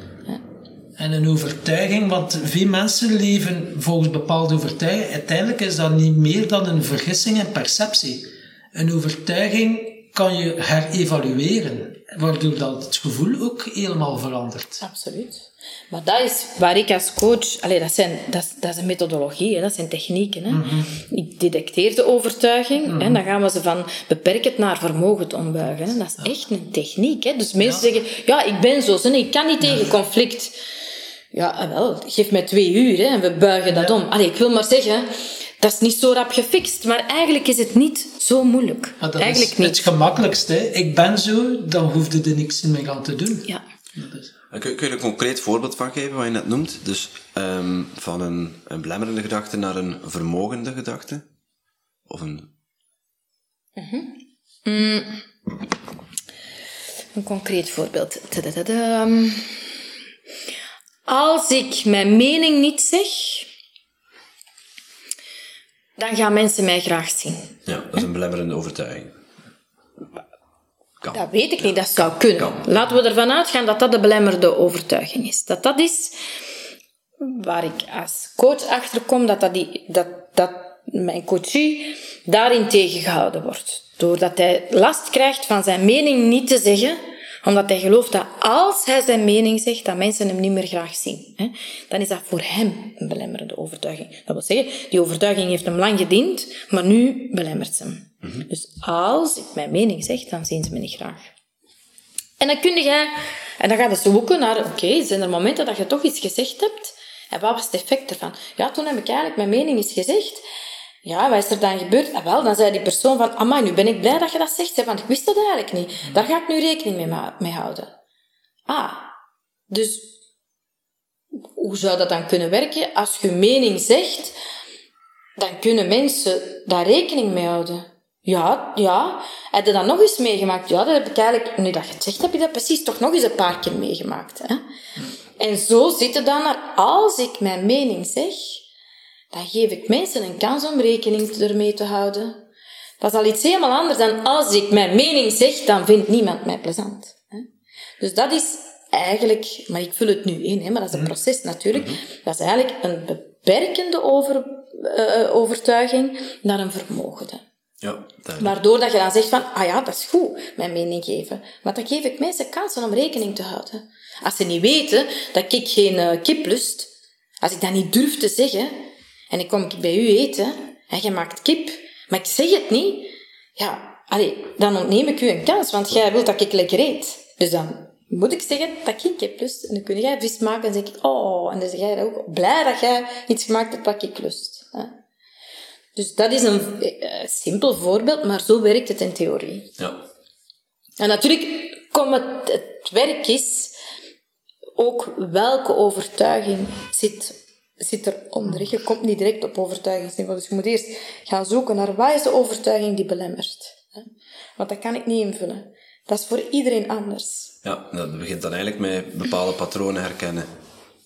En een overtuiging, want veel mensen leven volgens bepaalde overtuigingen. Uiteindelijk is dat niet meer dan een vergissing en perceptie. Een overtuiging kan je herevalueren, waardoor dat het gevoel ook helemaal verandert. Absoluut. Maar dat is waar ik als coach... Allez, dat, zijn, dat, dat is een methodologie, hè, dat zijn technieken. Hè. Mhm. Ik detecteer de overtuiging, mm hè, dan gaan we ze van beperkend naar vermogen te ombuigen. Hè. Dat is echt een techniek. Hè. Dus mensen zeggen, ja, ik ben zo, hè, ik kan niet tegen conflict. Ja, wel, geef mij twee uur hè, en we buigen dat om. Allee, ik wil maar zeggen, dat is niet zo rap gefixt, maar eigenlijk is het niet zo moeilijk. dat eigenlijk is niet. het gemakkelijkste. Ik ben zo, dan hoefde er niks mee aan te doen. Ja. Kun, kun je een concreet voorbeeld van geven wat je net noemt? Dus um, van een, een belemmerende gedachte naar een vermogende gedachte? Of een... Mm -hmm. mm. Een concreet voorbeeld. Als ik mijn mening niet zeg, dan gaan mensen mij graag zien. Ja, dat is een belemmerende overtuiging. Dat weet ik niet, dat zou kunnen. Laten we ervan uitgaan dat dat de belemmerde overtuiging is. Dat dat is waar ik als coach achter kom, dat, dat, die, dat, dat mijn coachie daarin tegengehouden wordt. Doordat hij last krijgt van zijn mening niet te zeggen, omdat hij gelooft dat als hij zijn mening zegt, dat mensen hem niet meer graag zien. Dan is dat voor hem een belemmerende overtuiging. Dat wil zeggen, die overtuiging heeft hem lang gediend, maar nu belemmert ze hem. Mhm. Dus als ik mijn mening zeg, dan zien ze me niet graag. En dan kun je, en dan gaat het zoeken naar, oké, zijn er momenten dat je toch iets gezegd hebt? En wat was het effect ervan? Ja, toen heb ik eigenlijk mijn mening eens gezegd. Ja, wat is er dan gebeurd? Ah, wel, dan zei die persoon van, amai, nu ben ik blij dat je dat zegt, want ik wist dat eigenlijk niet. Daar ga ik nu rekening mee, mee houden. Ah, dus hoe zou dat dan kunnen werken? Als je mening zegt, dan kunnen mensen daar rekening mee houden. Ja, ja. Heb je dat nog eens meegemaakt? Ja, dat heb ik eigenlijk, nu dat je het zegt, heb je dat precies toch nog eens een paar keer meegemaakt. Hè? En zo zit het dan als ik mijn mening zeg, dan geef ik mensen een kans om rekening ermee te houden. Dat is al iets helemaal anders dan als ik mijn mening zeg, dan vindt niemand mij plezant. Dus dat is eigenlijk, maar ik vul het nu in, hè, maar dat is een mhm. proces natuurlijk. Mhm. Dat is eigenlijk een beperkende over, uh, overtuiging naar een vermogende. Ja, duidelijk. Waardoor dat je dan zegt van, ah ja, dat is goed, mijn mening geven. Maar dan geef ik mensen kansen om rekening te houden. Als ze niet weten dat ik geen uh, kip lust, als ik dat niet durf te zeggen, en ik kom bij u eten, en je maakt kip, maar ik zeg het niet, ja, allee, dan ontneem ik u een kans, want jij wilt dat ik lekker eet. Dus dan moet ik zeggen dat ik kip lust. En dan kun jij vis maken en zeg ik, oh, en dan zeg jij ook blij dat jij iets gemaakt hebt wat ik lust. Dus dat is een uh, simpel voorbeeld, maar zo werkt het in theorie. Ja. En natuurlijk, kom het, het werk is ook welke overtuiging zit, zit eronder. Je komt niet direct op overtuigingsniveau. Dus je moet eerst gaan zoeken naar wat is de overtuiging die belemmert. Want dat kan ik niet invullen. Dat is voor iedereen anders. Ja, dat begint dan eigenlijk met bepaalde patronen herkennen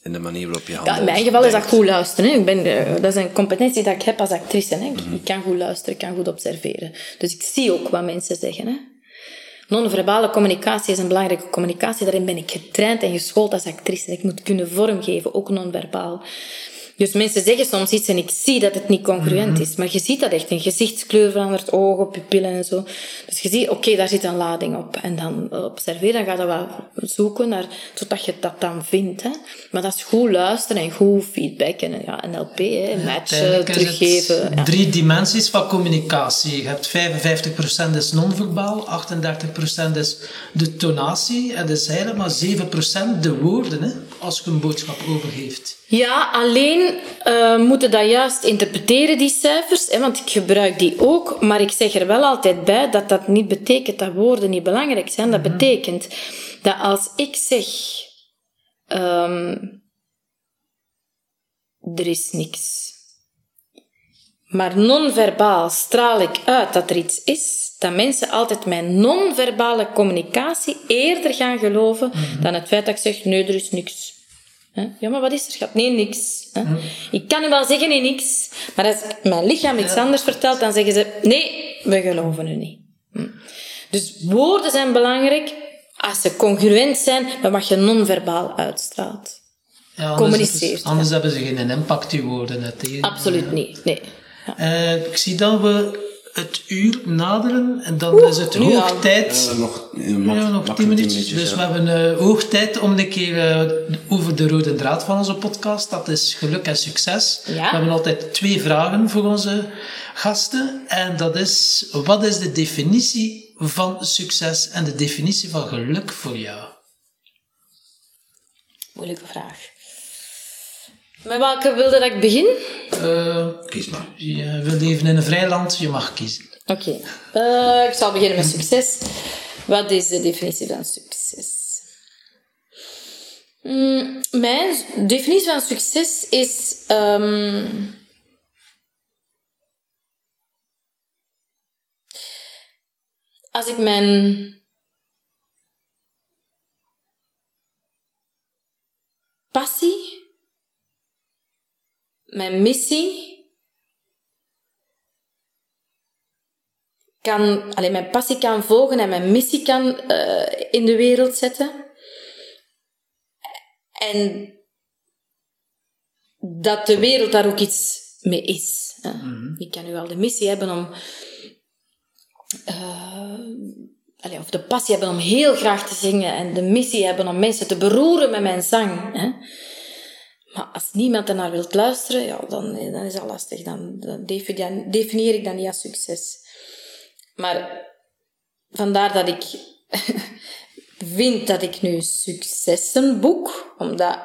in de manier waarop je handelt. Ja, in mijn geval is dat goed luisteren. Hè. Ik ben, uh, dat is een competentie dat ik heb als actrice. Hè. Ik, mm -hmm. ik, kan goed luisteren, ik kan goed observeren. Dus ik zie ook wat mensen zeggen. Hè. Non-verbale communicatie is een belangrijke communicatie. Daarin ben ik getraind en geschoold als actrice. Ik moet kunnen vormgeven, ook non-verbaal. Dus mensen zeggen soms iets en ik zie dat het niet congruent is. Maar je ziet dat echt. Een gezichtskleur verandert, ogen, pupillen en zo. Dus je ziet, oké, okay, daar zit een lading op. En dan observeer, dan ga je wel zoeken naar, totdat je dat dan vindt. Hè. Maar dat is goed luisteren en goed feedback. En ja, NLP, hè, matchen, teruggeven. Ja. Drie dimensies van communicatie. Je hebt 55% is non-verbaal, 38% is de tonatie. En dus eigenlijk maar 7% de woorden, hè, als je een boodschap overgeeft. Ja, alleen uh, moeten dat juist interpreteren, die cijfers. Hè, want ik gebruik die ook. Maar ik zeg er wel altijd bij dat dat niet betekent dat woorden niet belangrijk zijn. Dat betekent dat als ik zeg... Um, er is niks. Maar non-verbaal straal ik uit dat er iets is, dat mensen altijd mijn non-verbale communicatie eerder gaan geloven mm -hmm. dan het feit dat ik zeg, nee, er is niks. Ja, maar wat is er, schat? Nee, niks. Ik kan nu wel zeggen, nee, niks. Maar als mijn lichaam iets anders vertelt, dan zeggen ze, nee, we geloven u niet. Hm. Dus woorden zijn belangrijk. Als ze congruent zijn, dan mag je non-verbaal uitstraalt. Ja, Communiceert. Anders ja. hebben ze geen impact, die woorden. Het Absoluut niet, nee. Uh, ik zie dat we het uur naderen en dan Oeh, is het hoog ja. tijd. Uh, nog, uh, ja, nog tien minuutjes. minuutjes. Dus ja. we hebben uh, hoog tijd om een keer over de rode draad van onze podcast. Dat is geluk en succes. Ja. We hebben altijd twee vragen voor onze gasten. En dat is, wat is de definitie van succes en de definitie van geluk voor jou? Moeilijke vraag. Met welke wilde dat ik begin? Uh, Kies maar. Je wil leven in een vrij land, je mag kiezen. Oké. Okay. Uh, ik zal beginnen met succes. Wat is de definitie van succes? Mm, mijn definitie van succes is... Um, als ik mijn passie mijn missie kan, alleen mijn passie kan volgen en mijn missie kan uh, in de wereld zetten. En dat de wereld daar ook iets mee is. Mm -hmm. Ik kan nu wel de missie hebben om. Uh, allez, of de passie hebben om heel graag te zingen en de missie hebben om mensen te beroeren met mijn zang. Hè. Maar als niemand ernaar wilt luisteren, ja, dan, dan is dat lastig. Dan, definieer ik dat niet als succes. Maar vandaar dat ik [laughs] vind dat ik nu successen boek, omdat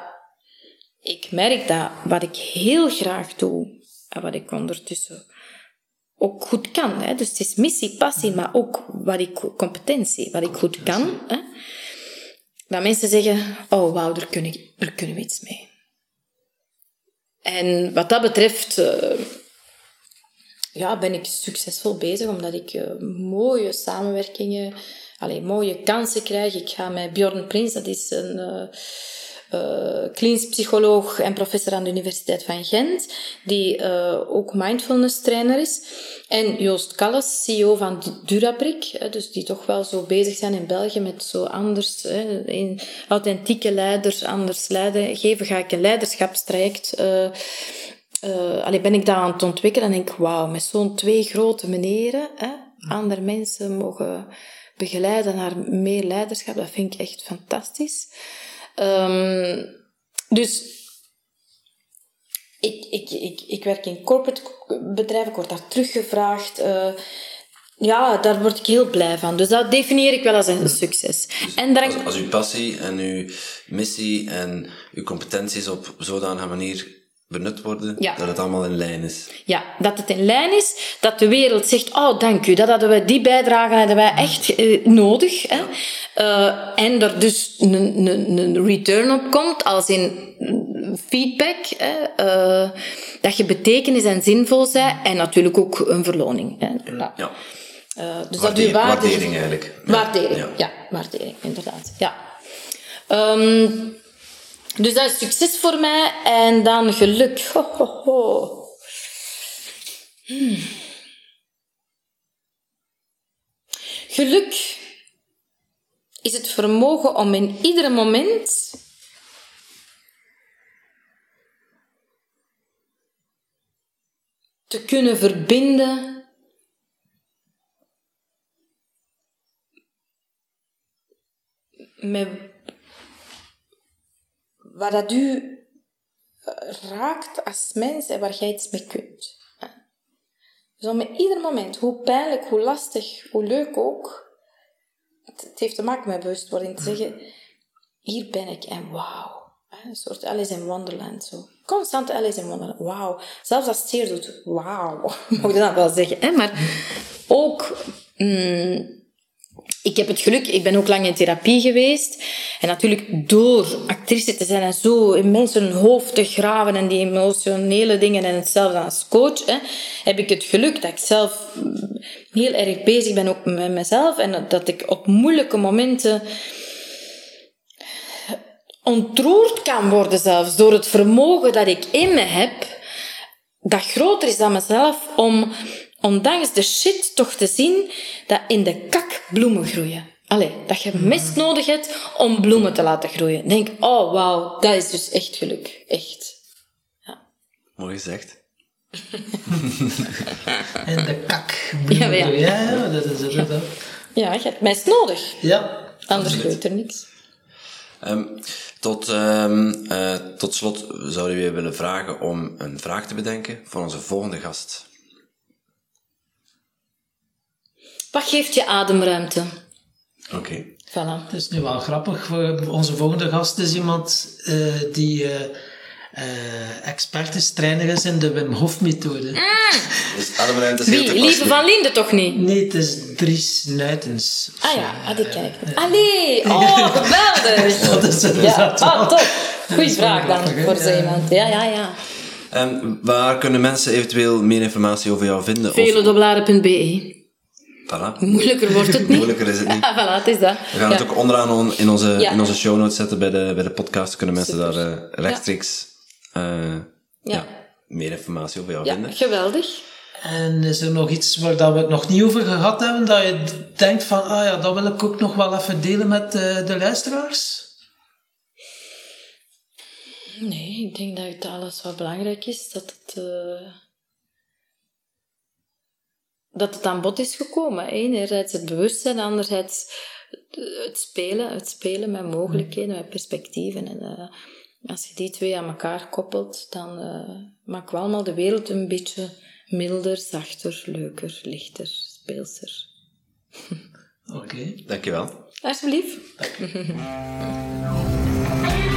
ik merk dat wat ik heel graag doe, en wat ik ondertussen ook goed kan. Hè? Dus het is missie, passie, maar ook wat ik, competentie, wat ik goed kan. Hè? Dat mensen zeggen, oh wauw, daar, kunnen, daar kunnen we iets mee. En wat dat betreft uh, ja, ben ik succesvol bezig, omdat ik uh, mooie samenwerkingen, allee, mooie kansen krijg. Ik ga met Bjorn Prins, dat is een uh, klinisch psycholoog en professor aan de Universiteit van Gent, die ook mindfulness trainer is. En Joost Kalles, CEO van Durabrik, dus die toch wel zo bezig zijn in België met zo anders, in authentieke leiders, anders leiden geven. Ga ik een leiderschapstraject uh, allee, ben ik dat aan het ontwikkelen en denk wauw, met zo'n twee grote meneren, hè, andere mensen mogen begeleiden naar meer leiderschap, dat vind ik echt fantastisch. Um, dus ik, ik, ik, ik werk in corporate bedrijven, ik word daar teruggevraagd. Uh, ja, daar word ik heel blij van. Dus dat definieer ik wel als een succes. Dus en daar... als, als uw passie en uw missie en uw competenties op zodanige manier benut worden, dat het allemaal in lijn is. Ja, dat het in lijn is, dat de wereld zegt, oh dank u, dat hadden wij, die bijdrage hadden wij echt eh, nodig. Hè? Uh, en er dus een, een, een return op komt, als in feedback, hè? Uh, dat je betekenis en zinvol bent, en natuurlijk ook een verloning. Hè? Ja. Uh, dus dat waarde... Waardering eigenlijk. Waardering, ja. ja. waardering, inderdaad. Ja. Um, dus dat is succes voor mij. En dan geluk. Hmm. Geluk is het vermogen om in ieder moment te kunnen verbinden met waar dat u raakt als mens en waar jij iets mee kunt. Dus om ieder moment, hoe pijnlijk, hoe lastig, hoe leuk ook, het, heeft te maken met bewustwording, te zeggen, hier ben ik en wauw. Een soort Alice in Wonderland. Zo. Constant Alice in Wonderland. Wauw. Zelfs als het zeer doet, wauw. [laughs] Mocht je dat wel zeggen. Hè? Maar ook mm, ik heb het geluk, ik ben ook lang in therapie geweest. En natuurlijk door actrice te zijn en zo in mensen hoofd te graven en die emotionele dingen en hetzelfde als coach, heb ik het geluk dat ik zelf heel erg bezig ben ook met mezelf en dat ik op moeilijke momenten ontroerd kan worden zelfs door het vermogen dat ik in me heb, dat groter is dan mezelf om ondanks de shit toch te zien dat in de kak bloemen groeien. Allee, dat je mist nodig hebt om bloemen te laten groeien. Denk, oh wauw, dat is dus echt geluk. Echt. Ja. Mooi gezegd. [laughs] en de kak bloemen ja, ja. ja, dat is het. Ja. ja, je hebt mest nodig. Ja. Anders groeit er niks. Um, tot, um, uh, tot slot zouden we je willen vragen om een vraag te bedenken voor onze volgende gast. Wat geeft je ademruimte? Oké. Okay. Voilà. Het is nu wel grappig. Onze volgende gast is iemand uh, die uh, uh, expert is, trainer is in de Wim Hof methode. Mm. Dus ademruimte is Wie? Lieve van Linde toch niet? Nee, het is Dries Nuitens. Ah ja, ah, die ken ik. Allee, oh, [laughs] geweldig. dat is ja, ah, top. Goeie vraag dan voor zo iemand. Ja, ja, ja. Um, waar kunnen mensen eventueel meer informatie over jou vinden? Velodoblaren.be Voilà. Moeilijker wordt het niet. Moeilijker is het niet. Ja, [laughs] voilà, het is dat. We gaan het ook onderaan in onze, in onze show notes zetten bij de, bij de podcast. Kunnen mensen daar uh, rechtstreeks uh, ja. meer informatie over jou vinden. Geweldig. En is er nog iets waar dat we het nog niet over gehad hebben, dat je denkt van, ah ja, dat wil ik ook nog wel even delen met uh, de luisteraars? Nee, ik denk dat het alles wat belangrijk is, dat het dat het aan bod is gekomen. Enerzijds het bewustzijn, anderzijds het spelen, het spelen met mogelijkheden, met perspectieven. En uh, als je die twee aan elkaar koppelt, dan uh, maken we allemaal de wereld een beetje milder, zachter, leuker, lichter, speelser. Oké. Okay. Dankjewel. Alsjeblieft. [laughs]